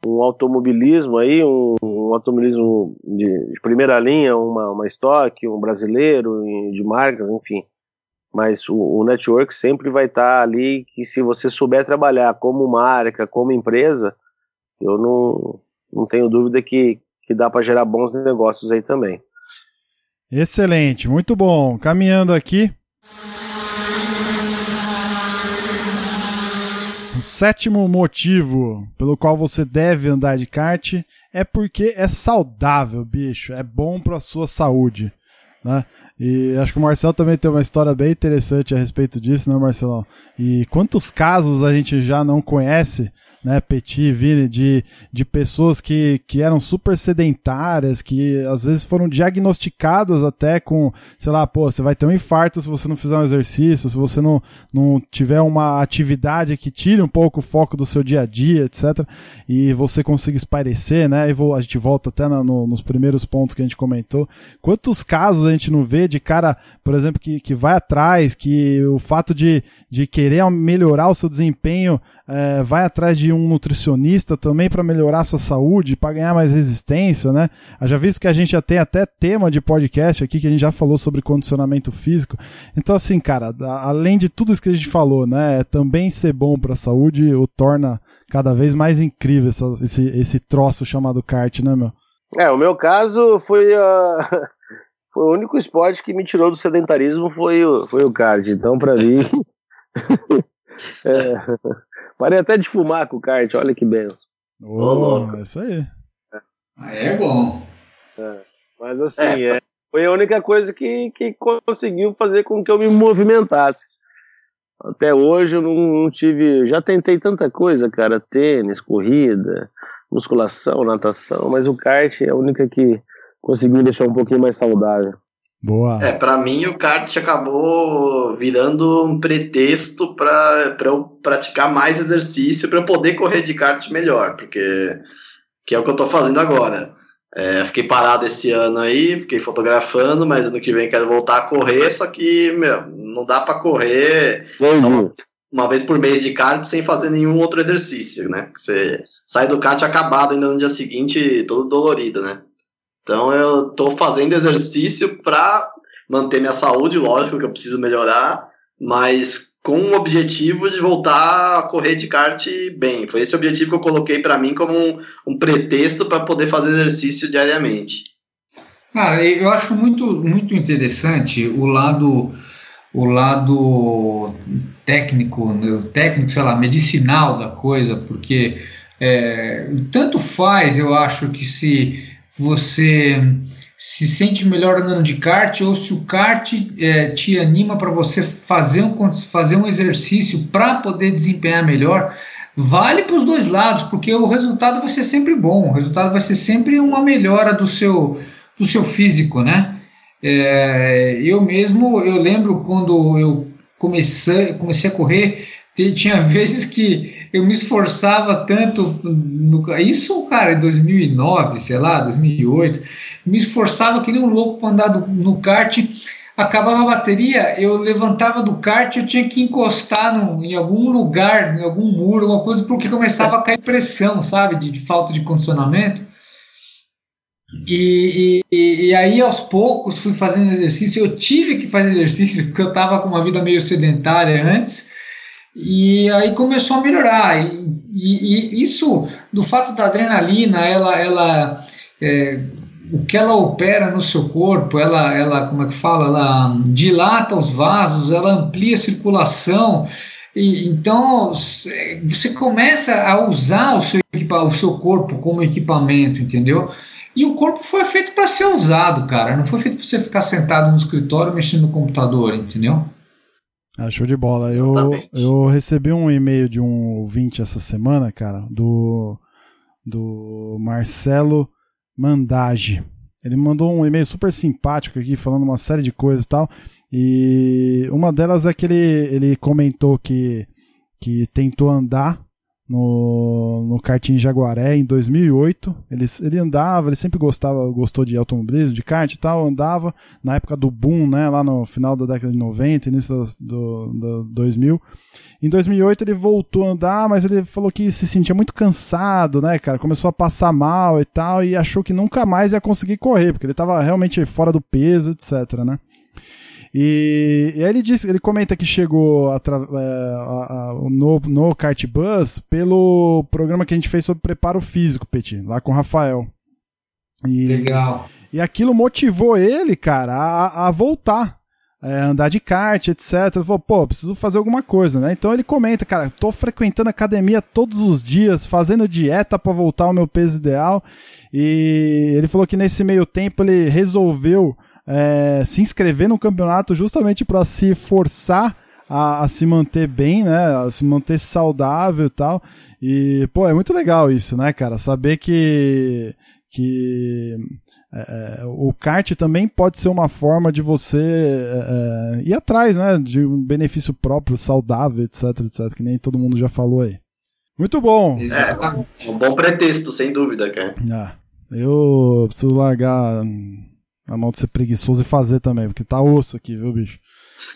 um automobilismo aí, um, um automobilismo de, de, primeira linha, uma, uma estoque, um brasileiro, de marcas, enfim. Mas o, o network sempre vai estar ali que se você souber trabalhar como marca, como empresa, eu não, não tenho dúvida que, que dá para gerar bons negócios aí também. Excelente, muito bom. Caminhando aqui. O sétimo motivo pelo qual você deve andar de kart é porque é saudável, bicho. É bom para sua saúde, né? E acho que o Marcelo também tem uma história bem interessante a respeito disso, né, Marcelão? E quantos casos a gente já não conhece né, Petit, Vini, de, de pessoas que, que eram super sedentárias, que às vezes foram diagnosticadas até com, sei lá, pô, você vai ter um infarto se você não fizer um exercício, se você não, não tiver uma atividade que tire um pouco o foco do seu dia a dia, etc. E você consiga espairecer, né? E vou, a gente volta até na, no, nos primeiros pontos que a gente comentou. Quantos casos a gente não vê de cara, por exemplo, que, que vai atrás, que o fato de, de querer melhorar o seu desempenho é, vai atrás de um nutricionista também para melhorar sua saúde, para ganhar mais resistência, né? Já visto que a gente já tem até tema de podcast aqui que a gente já falou sobre condicionamento físico. Então, assim, cara, além de tudo isso que a gente falou, né, também ser bom para a saúde o torna cada vez mais incrível essa, esse, esse troço chamado kart, né, meu? É, o meu caso foi foi o único esporte que me tirou do sedentarismo foi o, foi o kart. Então, para mim. é, Parei até de fumar com o kart, olha que benção. Oh, é isso aí. Aí é bom. É, mas assim, é. é. foi a única coisa que, que conseguiu fazer com que eu me movimentasse. Até hoje eu não, não tive. Já tentei tanta coisa, cara: tênis, corrida, musculação, natação, mas o kart é a única que conseguiu deixar um pouquinho mais saudável. Boa. É, para mim o kart acabou virando um pretexto para eu praticar mais exercício para eu poder correr de kart melhor, porque que é o que eu tô fazendo agora. É, fiquei parado esse ano aí, fiquei fotografando, mas ano que vem quero voltar a correr, só que, meu, não dá para correr. São, uma vez por mês de kart sem fazer nenhum outro exercício, né? Você sai do kart acabado ainda no dia seguinte, todo dolorido, né? Então eu tô fazendo exercício para manter minha saúde, lógico que eu preciso melhorar, mas com o objetivo de voltar a correr de kart bem. Foi esse o objetivo que eu coloquei para mim como um, um pretexto para poder fazer exercício diariamente. Cara, eu acho muito, muito interessante o lado o lado técnico, né, técnico, sei lá, medicinal da coisa, porque é, tanto faz, eu acho que se você se sente melhor andando de kart ou se o kart é, te anima para você fazer um, fazer um exercício para poder desempenhar melhor, vale para os dois lados, porque o resultado vai ser sempre bom, o resultado vai ser sempre uma melhora do seu, do seu físico, né? É, eu mesmo, eu lembro quando eu comecei, comecei a correr, tinha vezes que eu me esforçava tanto, no, isso, cara, em 2009, sei lá, 2008, me esforçava que nem um louco para andar do, no kart, acabava a bateria, eu levantava do kart, eu tinha que encostar no, em algum lugar, em algum muro, alguma coisa, porque começava a cair pressão, sabe, de, de falta de condicionamento. E, e, e, aí, aos poucos, fui fazendo exercício. Eu tive que fazer exercício porque eu estava com uma vida meio sedentária antes. E aí começou a melhorar. E, e isso, do fato da adrenalina, ela, ela é, o que ela opera no seu corpo, ela, ela, como é que fala, ela dilata os vasos, ela amplia a circulação. E, então você começa a usar o seu, o seu corpo como equipamento, entendeu? E o corpo foi feito para ser usado, cara. Não foi feito para você ficar sentado no escritório mexendo no computador, entendeu? Ah, show de bola. Eu, eu recebi um e-mail de um ouvinte essa semana, cara, do, do Marcelo Mandage. Ele mandou um e-mail super simpático aqui, falando uma série de coisas e tal. E uma delas é que ele, ele comentou que, que tentou andar no, no karting Jaguaré em 2008. Ele, ele andava, ele sempre gostava, gostou de automobilismo, de kart e tal, andava na época do boom, né, lá no final da década de 90, início do, do 2000. Em 2008 ele voltou a andar, mas ele falou que se sentia muito cansado, né, cara, começou a passar mal e tal, e achou que nunca mais ia conseguir correr, porque ele estava realmente fora do peso, etc, né. E, e aí ele diz, ele comenta que chegou a, é, a, a, no, no Kart Bus pelo programa que a gente fez sobre preparo físico, Petit, lá com o Rafael. E, Legal. E aquilo motivou ele, cara, a, a voltar. É, andar de kart, etc. Ele falou, pô, preciso fazer alguma coisa, né? Então ele comenta, cara, tô frequentando academia todos os dias, fazendo dieta para voltar ao meu peso ideal. E ele falou que nesse meio tempo ele resolveu é, se inscrever no campeonato justamente para se forçar a, a, se manter bem, né? A se manter saudável e tal. E, pô, é muito legal isso, né, cara? Saber que, que é, é o kart também pode ser uma forma de você é, é, ir atrás, né? De um benefício próprio, saudável, etc, etc, que nem todo mundo já falou aí. Muito bom. É, um bom pretexto, sem dúvida, cara. Ah, eu preciso largar a mão de ser preguiçoso e fazer também, porque tá osso aqui, viu, bicho?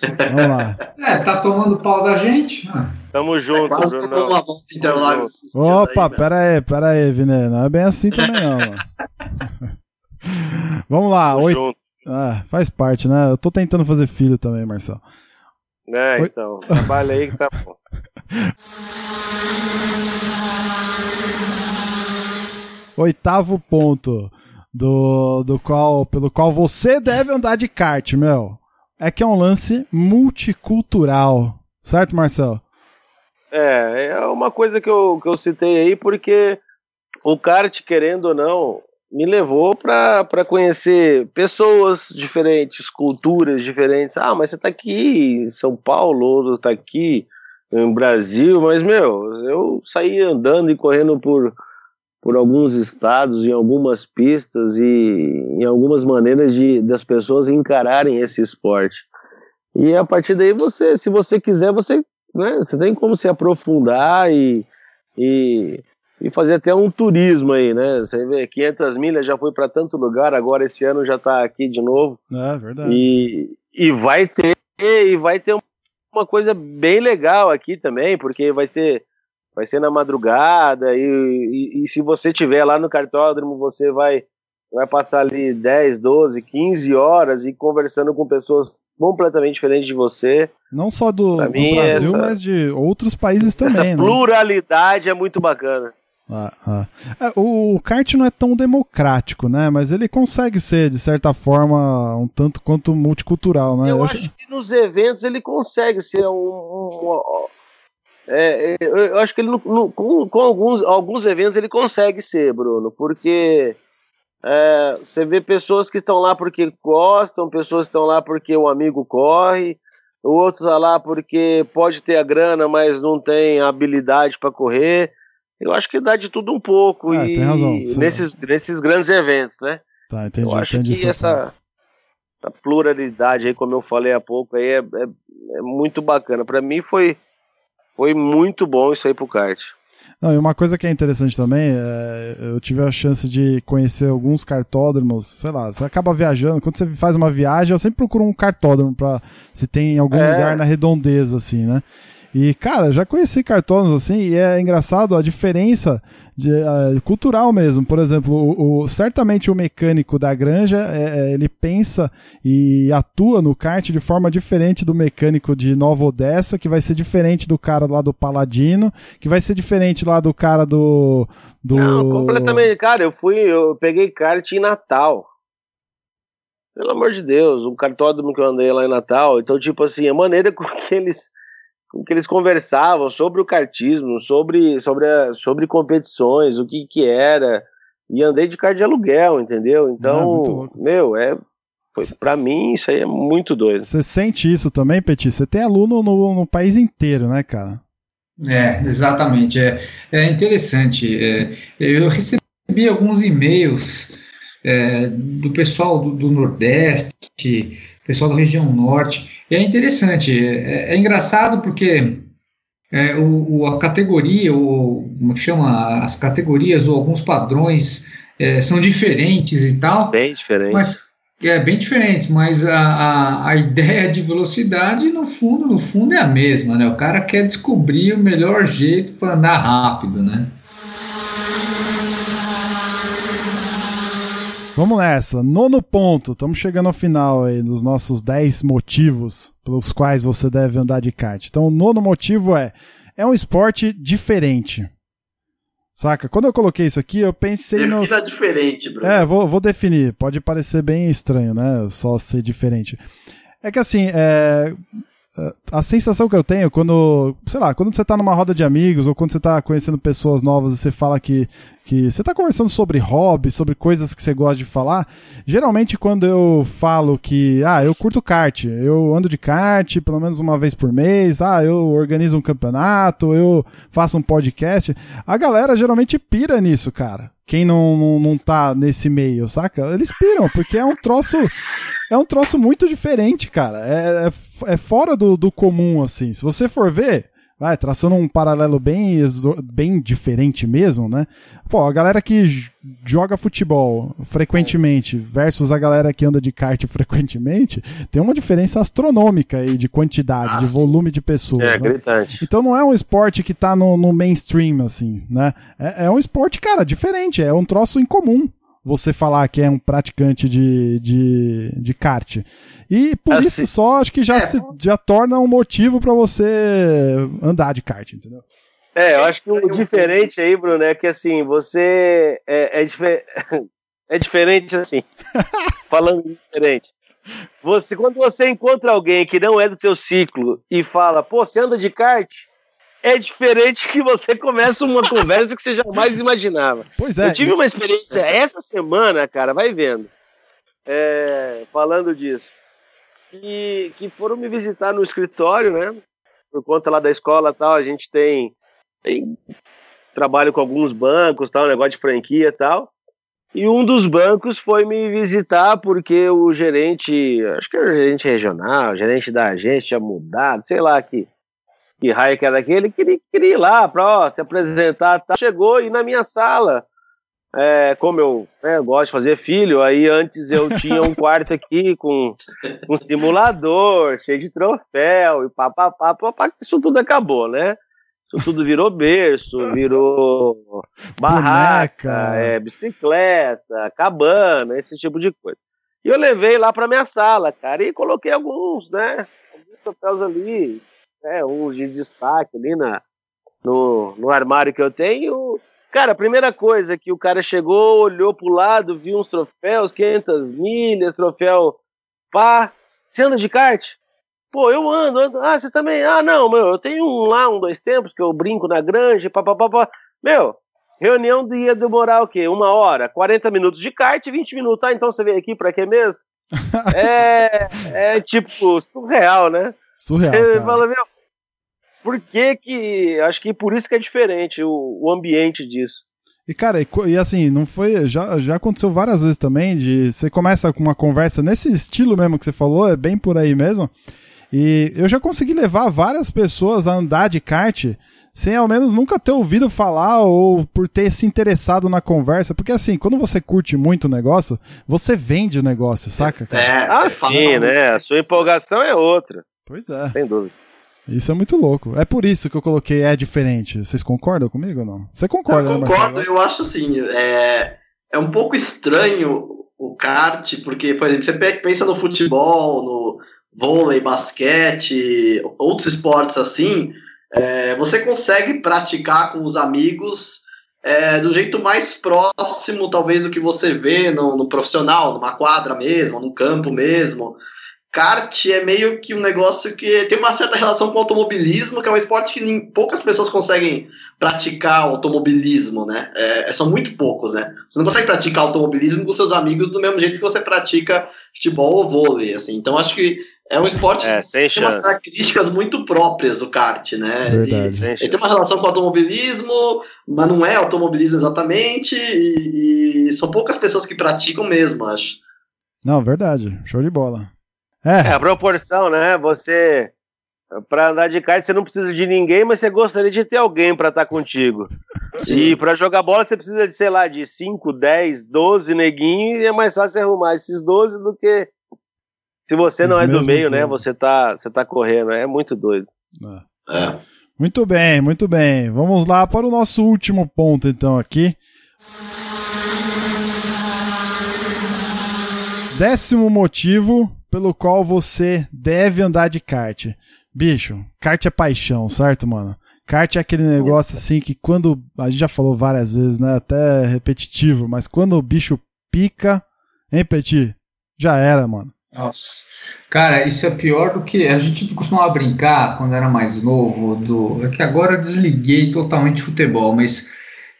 Vamos lá. É, tá tomando pau da gente? Ah. Tamo junto, é quase Bruno. Uma volta Interlagos Opa, aí, pera aí, pera aí, Vine. Não é bem assim também, não, mano. Vamos lá. Tamo Oit... junto. Ah, faz parte, né? Eu tô tentando fazer filho também, Marcelo. É, então. Trabalha aí que tá bom. Oitavo ponto do, do qual, pelo qual você deve andar de kart, meu. É que é um lance multicultural. Certo, Marcelo? É, é uma coisa que eu, que eu citei aí porque o kart, querendo ou não, me levou para conhecer pessoas diferentes, culturas diferentes. Ah, mas você tá aqui em São Paulo, ou tá aqui em Brasil, mas, meu, eu saí andando e correndo por por alguns estados, em algumas pistas e em algumas maneiras de das pessoas encararem esse esporte. E a partir daí você, se você quiser, você, né, você tem como se aprofundar e, e, e fazer até um turismo aí, né? Você vê, 500 milhas já foi para tanto lugar, agora esse ano já está aqui de novo. É verdade. E, e vai ter e vai ter uma coisa bem legal aqui também, porque vai ser vai ser na madrugada e, e, e, se você tiver lá no cartódromo, você vai vai passar ali 10, 12, 15 horas e conversando com pessoas completamente diferentes de você. Não só do, do Brasil, essa, mas de outros países também, essa né? pluralidade é muito bacana. Ah, ah. É, o kart não é tão democrático, né? Mas ele consegue ser, de certa forma, um tanto quanto multicultural, né? Eu, eu acho que nos eventos ele consegue ser um. um, um é, eu acho que ele, com, com, alguns, alguns eventos, ele consegue ser, Bruno, porque é, você vê pessoas que estão lá porque gostam, pessoas que estão lá porque o amigo corre, o outro está lá porque pode ter a grana, mas não tem habilidade para correr. Eu acho que dá de tudo um pouco. É, e tem razão. Nesses, nesses grandes eventos, né? Tá, entendi. Eu acho entendi que essa, essa, pluralidade aí, como eu falei há pouco, aí é, é, é muito bacana. Para mim foi, foi muito bom isso aí pro kart. Não, e uma coisa que é interessante também, é, eu tive a chance de conhecer alguns cartódromos, sei lá, você acaba viajando, quando você faz uma viagem, eu sempre procuro um cartódromo para se tem algum é. lugar na redondeza, assim, né? E, cara, já conheci cartões assim, e é engraçado a diferença de, uh, cultural mesmo. Por exemplo, o, o, certamente o mecânico da granja, é, é, ele pensa e atua no kart de forma diferente do mecânico de Nova Odessa, que vai ser diferente do cara lá do Paladino, que vai ser diferente lá do cara do... do... Não, completamente. Cara, eu fui, eu peguei kart em Natal. Pelo amor de Deus, um cartódromo que eu andei lá em Natal. Então, tipo assim, a maneira com que eles que eles conversavam sobre o kartismo, sobre, sobre, a, sobre competições, o que que era, e andei de kart de aluguel, entendeu? Então, ah, meu, é foi, pra mim isso aí é muito doido. Você sente isso também, Petit? Você tem aluno no, no país inteiro, né, cara? É, exatamente. É, é interessante. É, eu recebi alguns e-mails é, do pessoal do, do Nordeste, pessoal da região norte. E é interessante, é, é engraçado porque é, o, a categoria, o, como chama, as categorias ou alguns padrões é, são diferentes e tal. Bem diferentes. Mas, é bem diferentes, mas a, a, a, ideia de velocidade, no fundo, no fundo é a mesma, né? O cara quer descobrir o melhor jeito para andar rápido, né? Vamos nessa. Nono ponto. Estamos chegando ao final aí dos nossos 10 motivos pelos quais você deve andar de kart. Então, o nono motivo é: é um esporte diferente. Saca? Quando eu coloquei isso aqui, eu pensei no. Defina diferente, Bruno. É, vou, vou definir. Pode parecer bem estranho, né? Só ser diferente. É que assim, é, a sensação que eu tenho quando, sei lá, quando você tá numa roda de amigos ou quando você tá conhecendo pessoas novas e você fala que, que você tá conversando sobre hobby, sobre coisas que você gosta de falar, geralmente quando eu falo que, ah, eu curto kart, eu ando de kart pelo menos uma vez por mês, ah, eu organizo um campeonato, eu faço um podcast, a galera geralmente pira nisso, cara quem não, não, não tá nesse meio, saca? Eles piram, porque é um troço. É um troço muito diferente, cara. É, é, é fora do, do comum, assim. Se você for ver, vai, traçando um paralelo bem, bem diferente mesmo, né? Pô, a galera que joga futebol frequentemente versus a galera que anda de kart frequentemente, tem uma diferença astronômica aí de quantidade, de volume de pessoas. É, né? gritante. Então não é um esporte que tá no, no mainstream, assim, né? É, é um esporte, cara, diferente, é um troço incomum você falar que é um praticante de, de, de kart. E por assim, isso só acho que já, é. se, já torna um motivo para você andar de kart, entendeu? É, eu acho que o diferente aí, Bruno, é que assim, você é, é, difer... é diferente assim. falando diferente. Você, quando você encontra alguém que não é do teu ciclo e fala, pô, você anda de kart? É diferente que você começa uma conversa que você jamais imaginava. Pois é. Eu tive uma experiência essa semana, cara, vai vendo. É, falando disso. Que, que foram me visitar no escritório, né? Por conta lá da escola tal, a gente tem tem trabalho com alguns bancos, tal, negócio de franquia e tal. E um dos bancos foi me visitar porque o gerente, acho que era o gerente regional, o gerente da agência tinha mudado, sei lá que, que raio que era aquele, queria, queria ir lá para se apresentar. Tá. Chegou e na minha sala é, como eu, né, eu gosto de fazer filho, aí antes eu tinha um quarto aqui com um simulador, cheio de troféu e papapá, papá, isso tudo acabou, né? Isso tudo virou berço, virou barraca, é, bicicleta, cabana, esse tipo de coisa. E eu levei lá para minha sala, cara, e coloquei alguns, né? Alguns troféus ali, né, uns de destaque ali na, no, no armário que eu tenho Cara, a primeira coisa que o cara chegou, olhou pro lado, viu uns troféus, 500 milhas, troféu pá. Você anda de kart? Pô, eu ando, ando. Ah, você também? Ah, não, meu, eu tenho um lá, um, dois tempos, que eu brinco na granja, papapá. Meu, reunião ia demorar o quê? Uma hora? 40 minutos de kart, 20 minutos. Ah, então você veio aqui pra quê mesmo? é, é tipo surreal, né? Surreal. Ele fala, meu, por que que. Acho que por isso que é diferente o, o ambiente disso. E, cara, e, e, assim, não foi. Já, já aconteceu várias vezes também, de você começa com uma conversa nesse estilo mesmo que você falou, é bem por aí mesmo. E eu já consegui levar várias pessoas a andar de kart sem ao menos nunca ter ouvido falar ou por ter se interessado na conversa. Porque assim, quando você curte muito o negócio, você vende o negócio, saca? Cara? É, ah, sim, né? A sua empolgação é outra. Pois é. Sem dúvida. Isso é muito louco. É por isso que eu coloquei é diferente. Vocês concordam comigo ou não? Você concorda, Eu né, concordo, eu acho assim, é, é um pouco estranho o kart, porque, por exemplo, você pensa no futebol, no vôlei, basquete, outros esportes assim, é, você consegue praticar com os amigos é, do jeito mais próximo, talvez, do que você vê no, no profissional, numa quadra mesmo, no campo mesmo kart é meio que um negócio que tem uma certa relação com o automobilismo, que é um esporte que nem, poucas pessoas conseguem praticar automobilismo, né? É, é, são muito poucos, né? Você não consegue praticar automobilismo com seus amigos do mesmo jeito que você pratica futebol ou vôlei, assim. Então acho que é um esporte é, que tem chance. umas características muito próprias, o kart, né? Verdade. ele tem uma relação com o automobilismo, mas não é automobilismo exatamente, e, e são poucas pessoas que praticam mesmo, acho. Não, verdade. Show de bola. É. é a proporção, né? Você para andar de kart você não precisa de ninguém, mas você gostaria de ter alguém para estar tá contigo. Sim. E para jogar bola você precisa de, sei lá, de 5, 10, 12 neguinhos e é mais fácil arrumar esses 12 do que se você Os não é do meio, 12. né? Você tá, você tá correndo, é muito doido. É. é. Muito bem, muito bem. Vamos lá para o nosso último ponto então aqui. Décimo motivo pelo qual você deve andar de kart. Bicho, kart é paixão, certo, mano? Kart é aquele negócio assim que quando. A gente já falou várias vezes, né? Até repetitivo, mas quando o bicho pica, hein, Petit? Já era, mano. Nossa. Cara, isso é pior do que. A gente costumava brincar quando era mais novo. Do, é que agora eu desliguei totalmente futebol, mas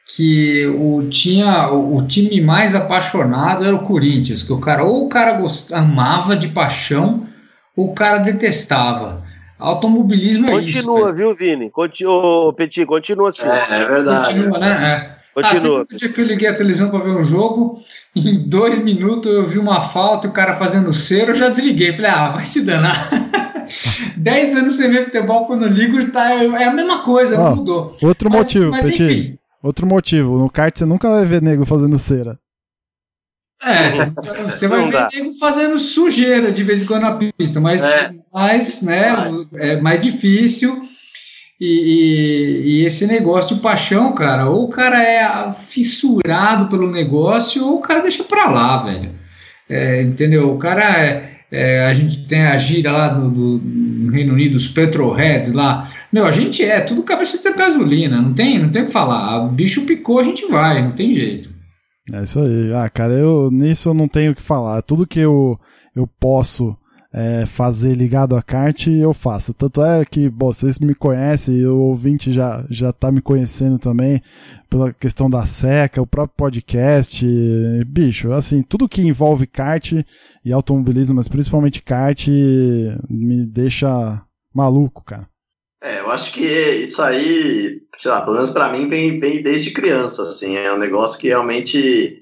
que o, tinha, o, time mais apaixonado era o Corinthians, que o cara ou o cara gost, amava de paixão ou o cara detestava. Automobilismo é continua, isso. Continua, viu, Vini? Continua, Petit, continua assim. É, é verdade. Continua, né? É. Continua. Ah, um dia que eu liguei a televisão para ver um jogo, em dois minutos eu vi uma falta e o cara fazendo cera, eu já desliguei. Falei, ah, vai se danar. Dez anos sem ver futebol, quando eu ligo, tá, é a mesma coisa, oh, não mudou. Outro mas, motivo, mas, Petit. Enfim, Outro motivo, no kart você nunca vai ver nego fazendo cera. É, você vai ver nego fazendo sujeira de vez em quando na pista, mas, é. mas né, é mais difícil. E, e, e, esse negócio de paixão, cara, ou o cara é fissurado pelo negócio, ou o cara deixa pra lá, velho. É, entendeu? O cara é, é, a gente tem a gira lá do, do, no Reino Unido, os petrolheads lá. Meu, a gente é tudo cabeça de gasolina, não tem, não tem o que falar. O bicho picou, a gente vai, não tem jeito. É isso aí. Ah, cara, eu nisso eu não tenho o que falar. Tudo que eu, eu posso é, fazer ligado a kart, eu faço. Tanto é que, bom, vocês me conhecem, o ouvinte já, já tá me conhecendo também pela questão da seca, o próprio podcast. Bicho, assim, tudo que envolve kart e automobilismo, mas principalmente kart, me deixa maluco, cara. É, eu acho que isso aí, sei lá, pelo menos pra mim, vem, vem desde criança, assim. É um negócio que realmente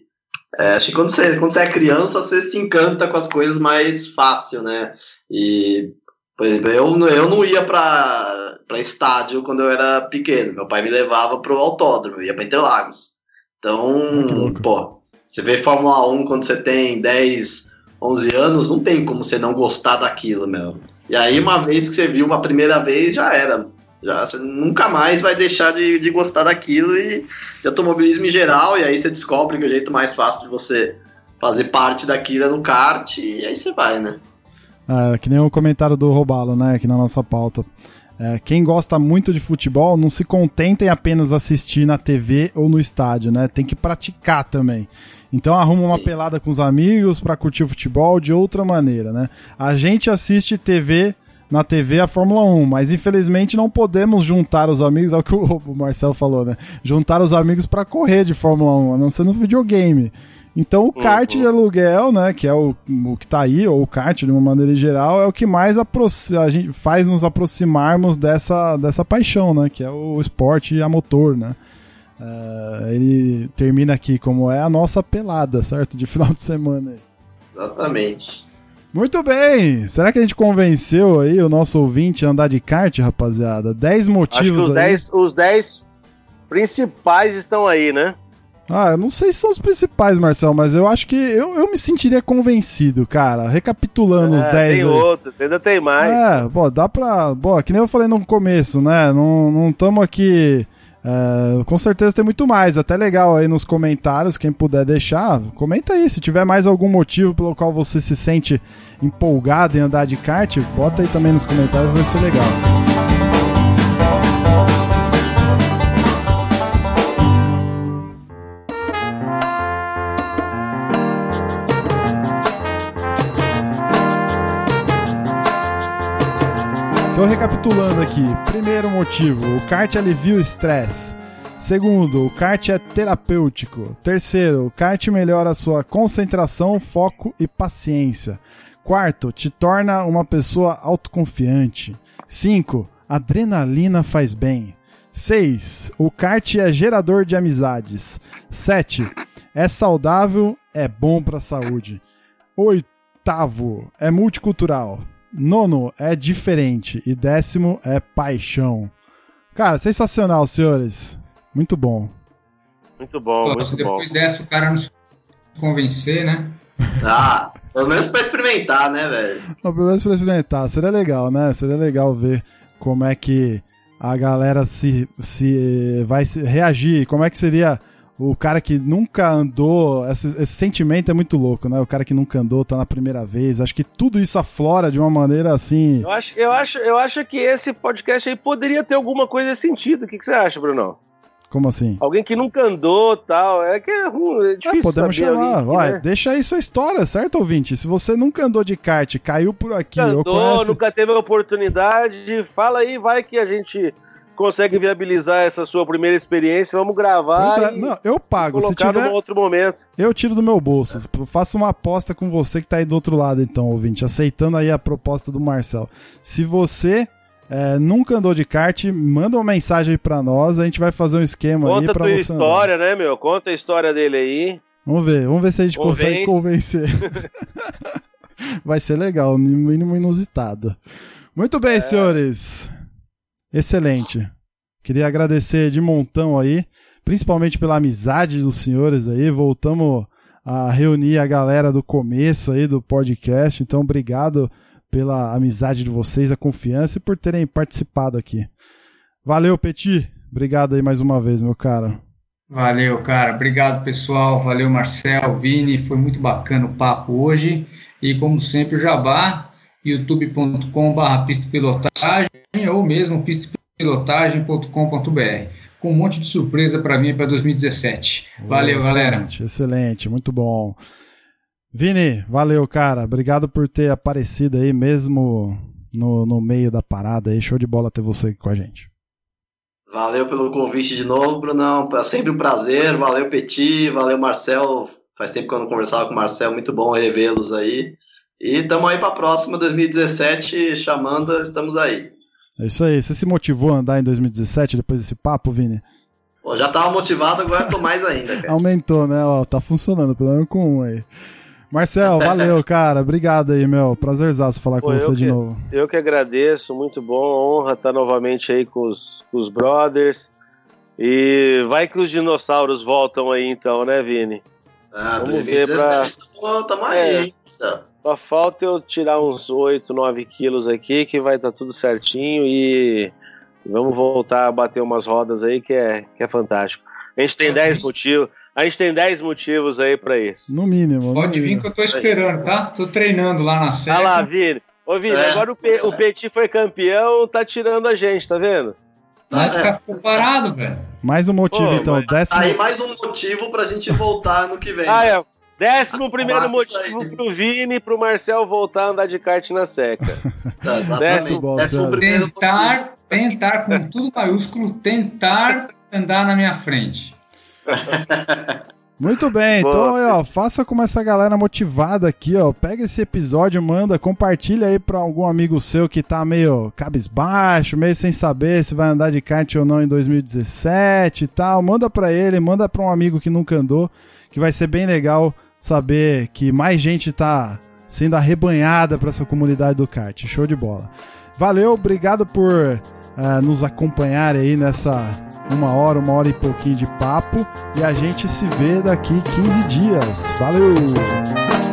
é, acho que quando você, quando você é criança, você se encanta com as coisas mais fácil, né? E, por exemplo, eu, eu não ia para estádio quando eu era pequeno. Meu pai me levava para o autódromo, eu ia para Interlagos. Então, pô, você vê Fórmula 1 quando você tem 10, 11 anos, não tem como você não gostar daquilo, meu. E aí, uma vez que você viu uma primeira vez, já era. Já, você nunca mais vai deixar de, de gostar daquilo e de automobilismo em geral, e aí você descobre que o jeito mais fácil de você fazer parte daquilo é no kart, e aí você vai, né? É, que nem o comentário do Robalo, né, aqui na nossa pauta. É, quem gosta muito de futebol não se contenta em apenas assistir na TV ou no estádio, né? Tem que praticar também. Então arruma uma Sim. pelada com os amigos para curtir o futebol de outra maneira, né? A gente assiste TV na TV a Fórmula 1, mas infelizmente não podemos juntar os amigos, é o que o Marcel falou, né? Juntar os amigos para correr de Fórmula 1, a não ser no videogame. Então o kart de aluguel, né, que é o, o que tá aí, ou o kart de uma maneira geral, é o que mais a gente faz nos aproximarmos dessa, dessa paixão, né, que é o esporte a motor, né. Uh, ele termina aqui como é a nossa pelada, certo? De final de semana. Exatamente. Muito bem! Será que a gente convenceu aí o nosso ouvinte a andar de kart, rapaziada? 10 motivos Acho que os 10 principais estão aí, né? Ah, eu não sei se são os principais, Marcel, mas eu acho que eu, eu me sentiria convencido, cara. Recapitulando é, os 10. Tem aí. outros, ainda tem mais. É, pô, dá pra. Pô, que nem eu falei no começo, né? Não estamos aqui. É, com certeza tem muito mais, até legal aí nos comentários, quem puder deixar, comenta aí, se tiver mais algum motivo pelo qual você se sente empolgado em andar de kart, bota aí também nos comentários, vai ser legal. Então, recapitulando aqui: primeiro motivo, o kart alivia o estresse. Segundo, o kart é terapêutico. Terceiro, o kart melhora a sua concentração, foco e paciência. Quarto, te torna uma pessoa autoconfiante. Cinco, adrenalina faz bem. 6. O kart é gerador de amizades. 7. É saudável, é bom para a saúde. Oitavo, é multicultural. Nono é diferente. E décimo é paixão. Cara, sensacional, senhores. Muito bom. Muito bom, Pô, muito se depois bom. dessa o cara nos convencer, né? Ah, pelo menos pra experimentar, né, velho? Pelo menos pra experimentar. Seria legal, né? Seria legal ver como é que a galera se, se vai se reagir, como é que seria o cara que nunca andou, esse, esse, sentimento é muito louco, né? O cara que nunca andou, tá na primeira vez. Acho que tudo isso aflora de uma maneira assim. Eu acho, eu acho, eu acho que esse podcast aí poderia ter alguma coisa nesse sentido. O que, que você acha, Bruno? Como assim? Alguém que nunca andou tal. É que é, é difícil. É, podemos chamar. Olha, né? deixa aí sua história, certo, ouvinte? Se você nunca andou de kart, caiu por aqui. Nunca andou, conhece... nunca teve a oportunidade, fala aí, vai que a gente consegue viabilizar essa sua primeira experiência, vamos gravar. É, não, eu pago. Se tiver, outro momento. Eu tiro do meu bolso. Faço uma aposta com você que tá aí do outro lado, então, ouvinte, aceitando aí a proposta do Marcel. Se você é, nunca andou de kart, manda uma mensagem aí pra nós, a gente vai fazer um esquema Conta aí pra você. Conta a história, andar. né, meu? Conta a história dele aí. Vamos ver, vamos ver se a gente Convence. consegue convencer. vai ser legal, no mínimo inusitado. Muito bem, é. senhores. Excelente. Queria agradecer de montão aí, principalmente pela amizade dos senhores aí. Voltamos a reunir a galera do começo aí do podcast. Então, obrigado pela amizade de vocês, a confiança e por terem participado aqui. Valeu, Petit. Obrigado aí mais uma vez, meu cara. Valeu, cara. Obrigado, pessoal. Valeu, Marcel, Vini. Foi muito bacana o papo hoje. E como sempre, o Jabá, youtube.com.br pistapilotagem ou mesmo pistapilotagem.com.br com um monte de surpresa para mim para 2017. Valeu, excelente, galera. Excelente, muito bom. Vini, valeu, cara. Obrigado por ter aparecido aí mesmo no, no meio da parada aí. Show de bola ter você aqui com a gente. Valeu pelo convite de novo, Brunão. É sempre um prazer. Valeu, Petit. Valeu, Marcel. Faz tempo que eu não conversava com o Marcel. Muito bom revê-los aí. E estamos aí para a próxima 2017, chamando, estamos aí. É isso aí. Você se motivou a andar em 2017 depois desse papo, Vini? Pô, já estava motivado, agora estou mais ainda, cara. Aumentou, né? Ó, tá funcionando, pelo menos com um aí. Marcel, valeu, cara. Obrigado aí, meu. Prazerzaço falar Pô, com você que, de novo. Eu que agradeço, muito bom. Honra estar novamente aí com os, com os brothers. E vai que os dinossauros voltam aí então, né, Vini? Ah, Vamos 2017, ver pra... tamo aí, é. Só falta eu tirar uns 8, 9 quilos aqui, que vai estar tá tudo certinho e vamos voltar a bater umas rodas aí, que é, que é fantástico. A gente tem 10 motivos. A gente tem 10 motivos aí para isso. No mínimo. Pode no vir mínimo. que eu tô esperando, tá? Tô treinando lá na série. Olha lá, Vini. Ô, Vini, é. agora o, Pe o Petit foi campeão, tá tirando a gente, tá vendo? Mas ficou parado, velho. Mais um motivo, Pô, então. Mas... Décimo... Aí mais um motivo pra gente voltar no que vem. Ah, é. Décimo primeiro motivo aí. pro Vini e pro Marcel voltar a andar de kart na seca. tá, exatamente. Bom, décimo tentar, tentar, com tudo maiúsculo, tentar andar na minha frente. Muito bem, então ó, faça como essa galera motivada aqui, ó. Pega esse episódio, manda, compartilha aí pra algum amigo seu que tá meio cabisbaixo, meio sem saber se vai andar de kart ou não em 2017 e tal. Manda pra ele, manda pra um amigo que nunca andou, que vai ser bem legal saber que mais gente tá sendo arrebanhada para essa comunidade do kart. Show de bola. Valeu, obrigado por uh, nos acompanhar aí nessa uma hora, uma hora e pouquinho de papo. E a gente se vê daqui 15 dias. Valeu!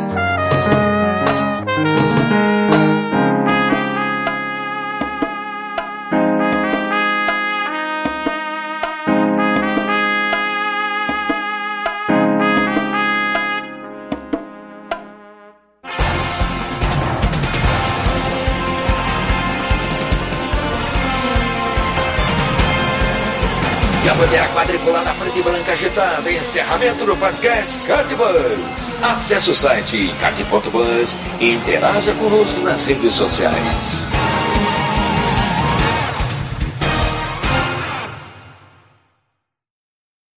Bandeira quadriculada frente branca agitada. Encerramento do podcast Cardbus. Acesse o site card.bus e interaja conosco nas redes sociais.